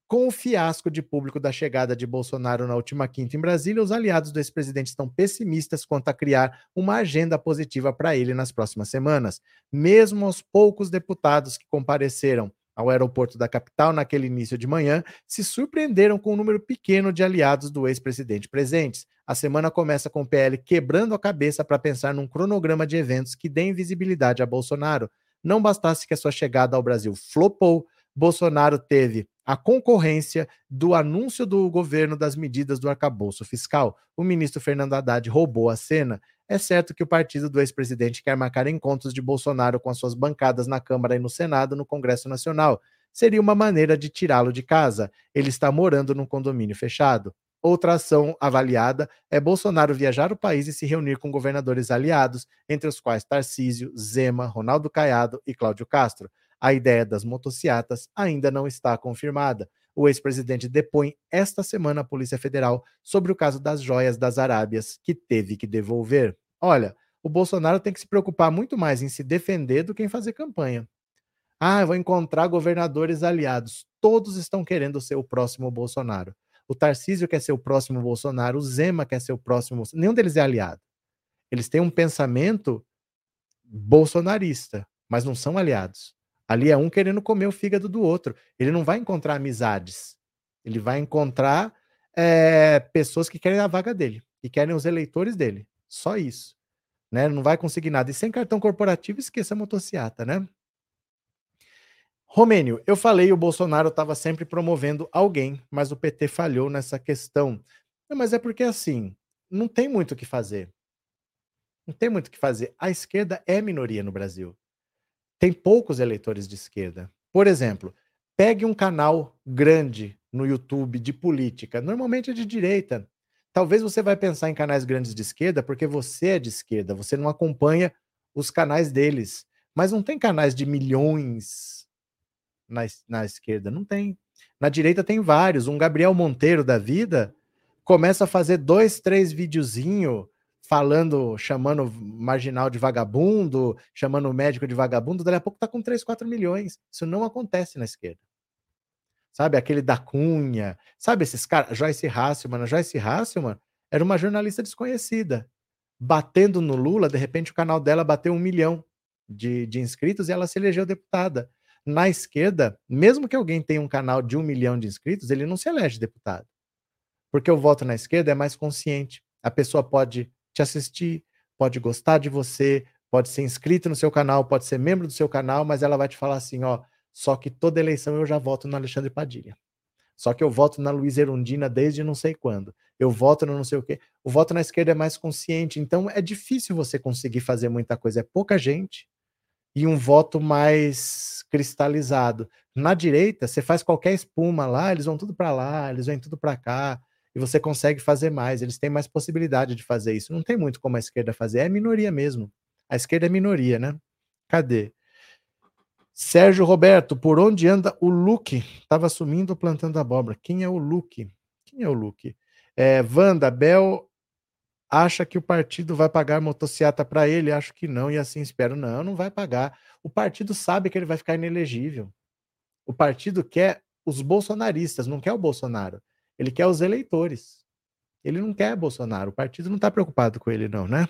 com o fiasco de público da chegada de Bolsonaro na última quinta em Brasília, os aliados do ex-presidente estão pessimistas quanto a criar uma agenda positiva para ele nas próximas semanas. Mesmo os poucos deputados que compareceram ao aeroporto da capital naquele início de manhã se surpreenderam com um número pequeno de aliados do ex-presidente presentes. A semana começa com o PL quebrando a cabeça para pensar num cronograma de eventos que deem visibilidade a Bolsonaro. Não bastasse que a sua chegada ao Brasil flopou, Bolsonaro teve a concorrência do anúncio do governo das medidas do arcabouço fiscal. O ministro Fernando Haddad roubou a cena. É certo que o partido do ex-presidente quer marcar encontros de Bolsonaro com as suas bancadas na Câmara e no Senado, no Congresso Nacional. Seria uma maneira de tirá-lo de casa. Ele está morando num condomínio fechado. Outra ação avaliada é Bolsonaro viajar o país e se reunir com governadores aliados, entre os quais Tarcísio, Zema, Ronaldo Caiado e Cláudio Castro. A ideia das motocicletas ainda não está confirmada. O ex-presidente depõe esta semana à Polícia Federal sobre o caso das joias das Arábias, que teve que devolver. Olha, o Bolsonaro tem que se preocupar muito mais em se defender do que em fazer campanha. Ah, eu vou encontrar governadores aliados. Todos estão querendo ser o próximo Bolsonaro. O Tarcísio quer ser o próximo Bolsonaro, o Zema quer ser o próximo. Nenhum deles é aliado. Eles têm um pensamento bolsonarista, mas não são aliados. Ali é um querendo comer o fígado do outro. Ele não vai encontrar amizades. Ele vai encontrar é, pessoas que querem a vaga dele, que querem os eleitores dele. Só isso. Né? Não vai conseguir nada. E sem cartão corporativo, esqueça a motociata, né? Romênio, eu falei o Bolsonaro estava sempre promovendo alguém, mas o PT falhou nessa questão. Mas é porque assim, não tem muito o que fazer. Não tem muito o que fazer. A esquerda é minoria no Brasil. Tem poucos eleitores de esquerda. Por exemplo, pegue um canal grande no YouTube de política, normalmente é de direita. Talvez você vai pensar em canais grandes de esquerda porque você é de esquerda, você não acompanha os canais deles. Mas não tem canais de milhões na, na esquerda, não tem. Na direita tem vários. Um Gabriel Monteiro da vida começa a fazer dois, três videozinhos falando, chamando marginal de vagabundo, chamando o médico de vagabundo, daqui a pouco tá com 3, 4 milhões. Isso não acontece na esquerda. Sabe, aquele da Cunha, sabe esses caras, Joyce Hasselman, a Joyce Hasselman era uma jornalista desconhecida, batendo no Lula, de repente o canal dela bateu um milhão de, de inscritos e ela se elegeu deputada. Na esquerda, mesmo que alguém tenha um canal de um milhão de inscritos, ele não se elege deputado. Porque o voto na esquerda é mais consciente. A pessoa pode te assistir, pode gostar de você, pode ser inscrito no seu canal, pode ser membro do seu canal, mas ela vai te falar assim, ó, só que toda eleição eu já voto no Alexandre Padilha. Só que eu voto na Luiz Erundina desde não sei quando. Eu voto no não sei o quê. O voto na esquerda é mais consciente, então é difícil você conseguir fazer muita coisa, é pouca gente e um voto mais cristalizado. Na direita, você faz qualquer espuma lá, eles vão tudo para lá, eles vêm tudo para cá e você consegue fazer mais, eles têm mais possibilidade de fazer isso. Não tem muito como a esquerda fazer, é minoria mesmo. A esquerda é minoria, né? Cadê? Sérgio Roberto, por onde anda o Luke? Estava sumindo plantando abóbora. Quem é o Luke? Quem é o Luke? É, Wanda, Bel acha que o partido vai pagar motociata para ele? Acho que não, e assim espero. Não, não vai pagar. O partido sabe que ele vai ficar inelegível. O partido quer os bolsonaristas, não quer o Bolsonaro. Ele quer os eleitores. Ele não quer Bolsonaro. O partido não está preocupado com ele, não, né?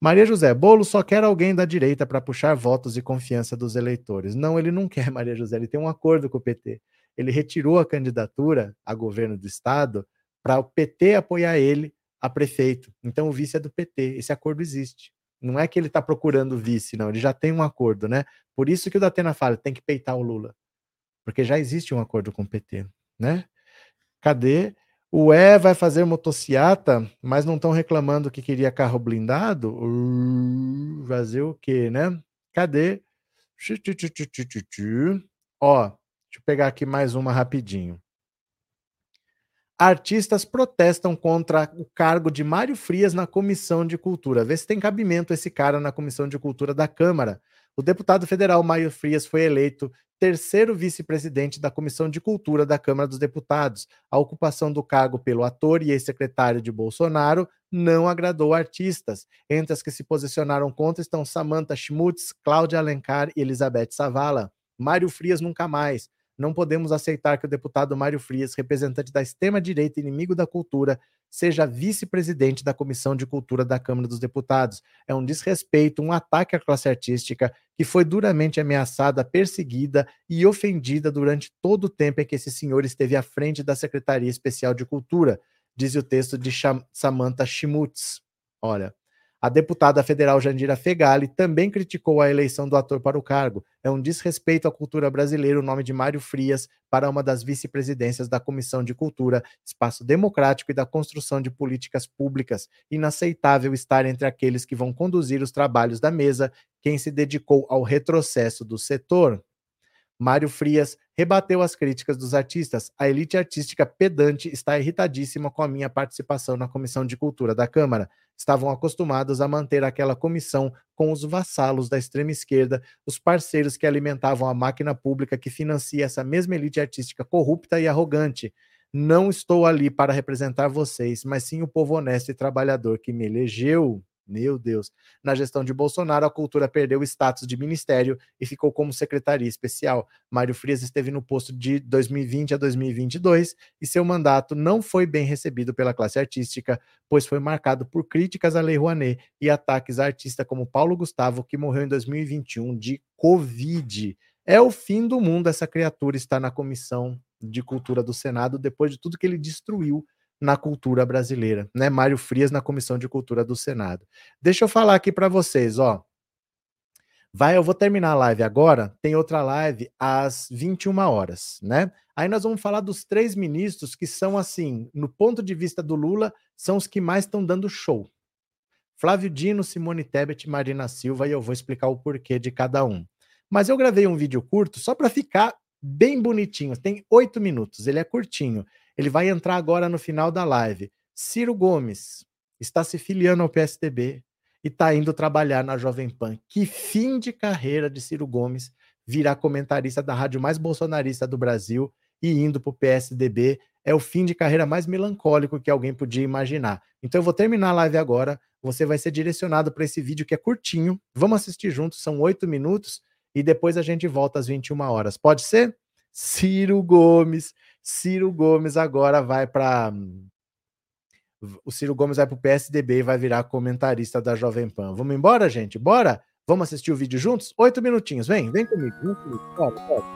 Maria José, Bolo só quer alguém da direita para puxar votos e confiança dos eleitores. Não, ele não <laughs> quer, Maria José. Ele tem um acordo com o PT. Ele retirou a candidatura a governo do estado para o PT apoiar ele a prefeito. Então o vice é do PT. Esse acordo existe. Não é que ele está procurando vice, não. Ele já tem um acordo, né? Por isso que o Datena fala, tem que peitar o Lula. Porque já existe um acordo com o PT, né? Cadê? O E vai fazer motociata, mas não estão reclamando que queria carro blindado? Fazer o quê, né? Cadê? Ó, deixa eu pegar aqui mais uma rapidinho. Artistas protestam contra o cargo de Mário Frias na Comissão de Cultura. Vê se tem cabimento esse cara na Comissão de Cultura da Câmara. O deputado federal Mário Frias foi eleito terceiro vice-presidente da Comissão de Cultura da Câmara dos Deputados. A ocupação do cargo pelo ator e ex-secretário de Bolsonaro não agradou artistas. Entre as que se posicionaram contra estão Samantha Schmutz, Cláudia Alencar e Elizabeth Savala. Mário Frias nunca mais. Não podemos aceitar que o deputado Mário Frias, representante da extrema-direita inimigo da cultura, seja vice-presidente da Comissão de Cultura da Câmara dos Deputados. É um desrespeito, um ataque à classe artística que foi duramente ameaçada, perseguida e ofendida durante todo o tempo em que esse senhor esteve à frente da Secretaria Especial de Cultura, diz o texto de Samantha Schmutz. Olha, a deputada federal Jandira Fegali também criticou a eleição do ator para o cargo. É um desrespeito à cultura brasileira o nome de Mário Frias para uma das vice-presidências da Comissão de Cultura, espaço democrático e da construção de políticas públicas. Inaceitável estar entre aqueles que vão conduzir os trabalhos da mesa quem se dedicou ao retrocesso do setor. Mário Frias rebateu as críticas dos artistas. A elite artística pedante está irritadíssima com a minha participação na Comissão de Cultura da Câmara. Estavam acostumados a manter aquela comissão com os vassalos da extrema esquerda, os parceiros que alimentavam a máquina pública que financia essa mesma elite artística corrupta e arrogante. Não estou ali para representar vocês, mas sim o povo honesto e trabalhador que me elegeu. Meu Deus. Na gestão de Bolsonaro, a cultura perdeu o status de ministério e ficou como secretaria especial. Mário Frias esteve no posto de 2020 a 2022 e seu mandato não foi bem recebido pela classe artística, pois foi marcado por críticas à Lei Rouanet e ataques a artista como Paulo Gustavo, que morreu em 2021 de Covid. É o fim do mundo essa criatura estar na comissão de cultura do Senado depois de tudo que ele destruiu na cultura brasileira, né? Mário Frias na Comissão de Cultura do Senado. Deixa eu falar aqui para vocês, ó. Vai, eu vou terminar a live agora, tem outra live às 21 horas, né? Aí nós vamos falar dos três ministros que são assim, no ponto de vista do Lula, são os que mais estão dando show. Flávio Dino, Simone Tebet, Marina Silva, e eu vou explicar o porquê de cada um. Mas eu gravei um vídeo curto só para ficar bem bonitinho. Tem oito minutos, ele é curtinho. Ele vai entrar agora no final da live. Ciro Gomes está se filiando ao PSDB e está indo trabalhar na Jovem Pan. Que fim de carreira de Ciro Gomes virar comentarista da rádio mais bolsonarista do Brasil e indo para o PSDB. É o fim de carreira mais melancólico que alguém podia imaginar. Então eu vou terminar a live agora. Você vai ser direcionado para esse vídeo que é curtinho. Vamos assistir juntos, são oito minutos e depois a gente volta às 21 horas. Pode ser? Ciro Gomes. Ciro Gomes agora vai para. O Ciro Gomes vai para o PSDB e vai virar comentarista da Jovem Pan. Vamos embora, gente? Bora? Vamos assistir o vídeo juntos? Oito minutinhos. Vem, vem comigo. Vem comigo. Bora, bora.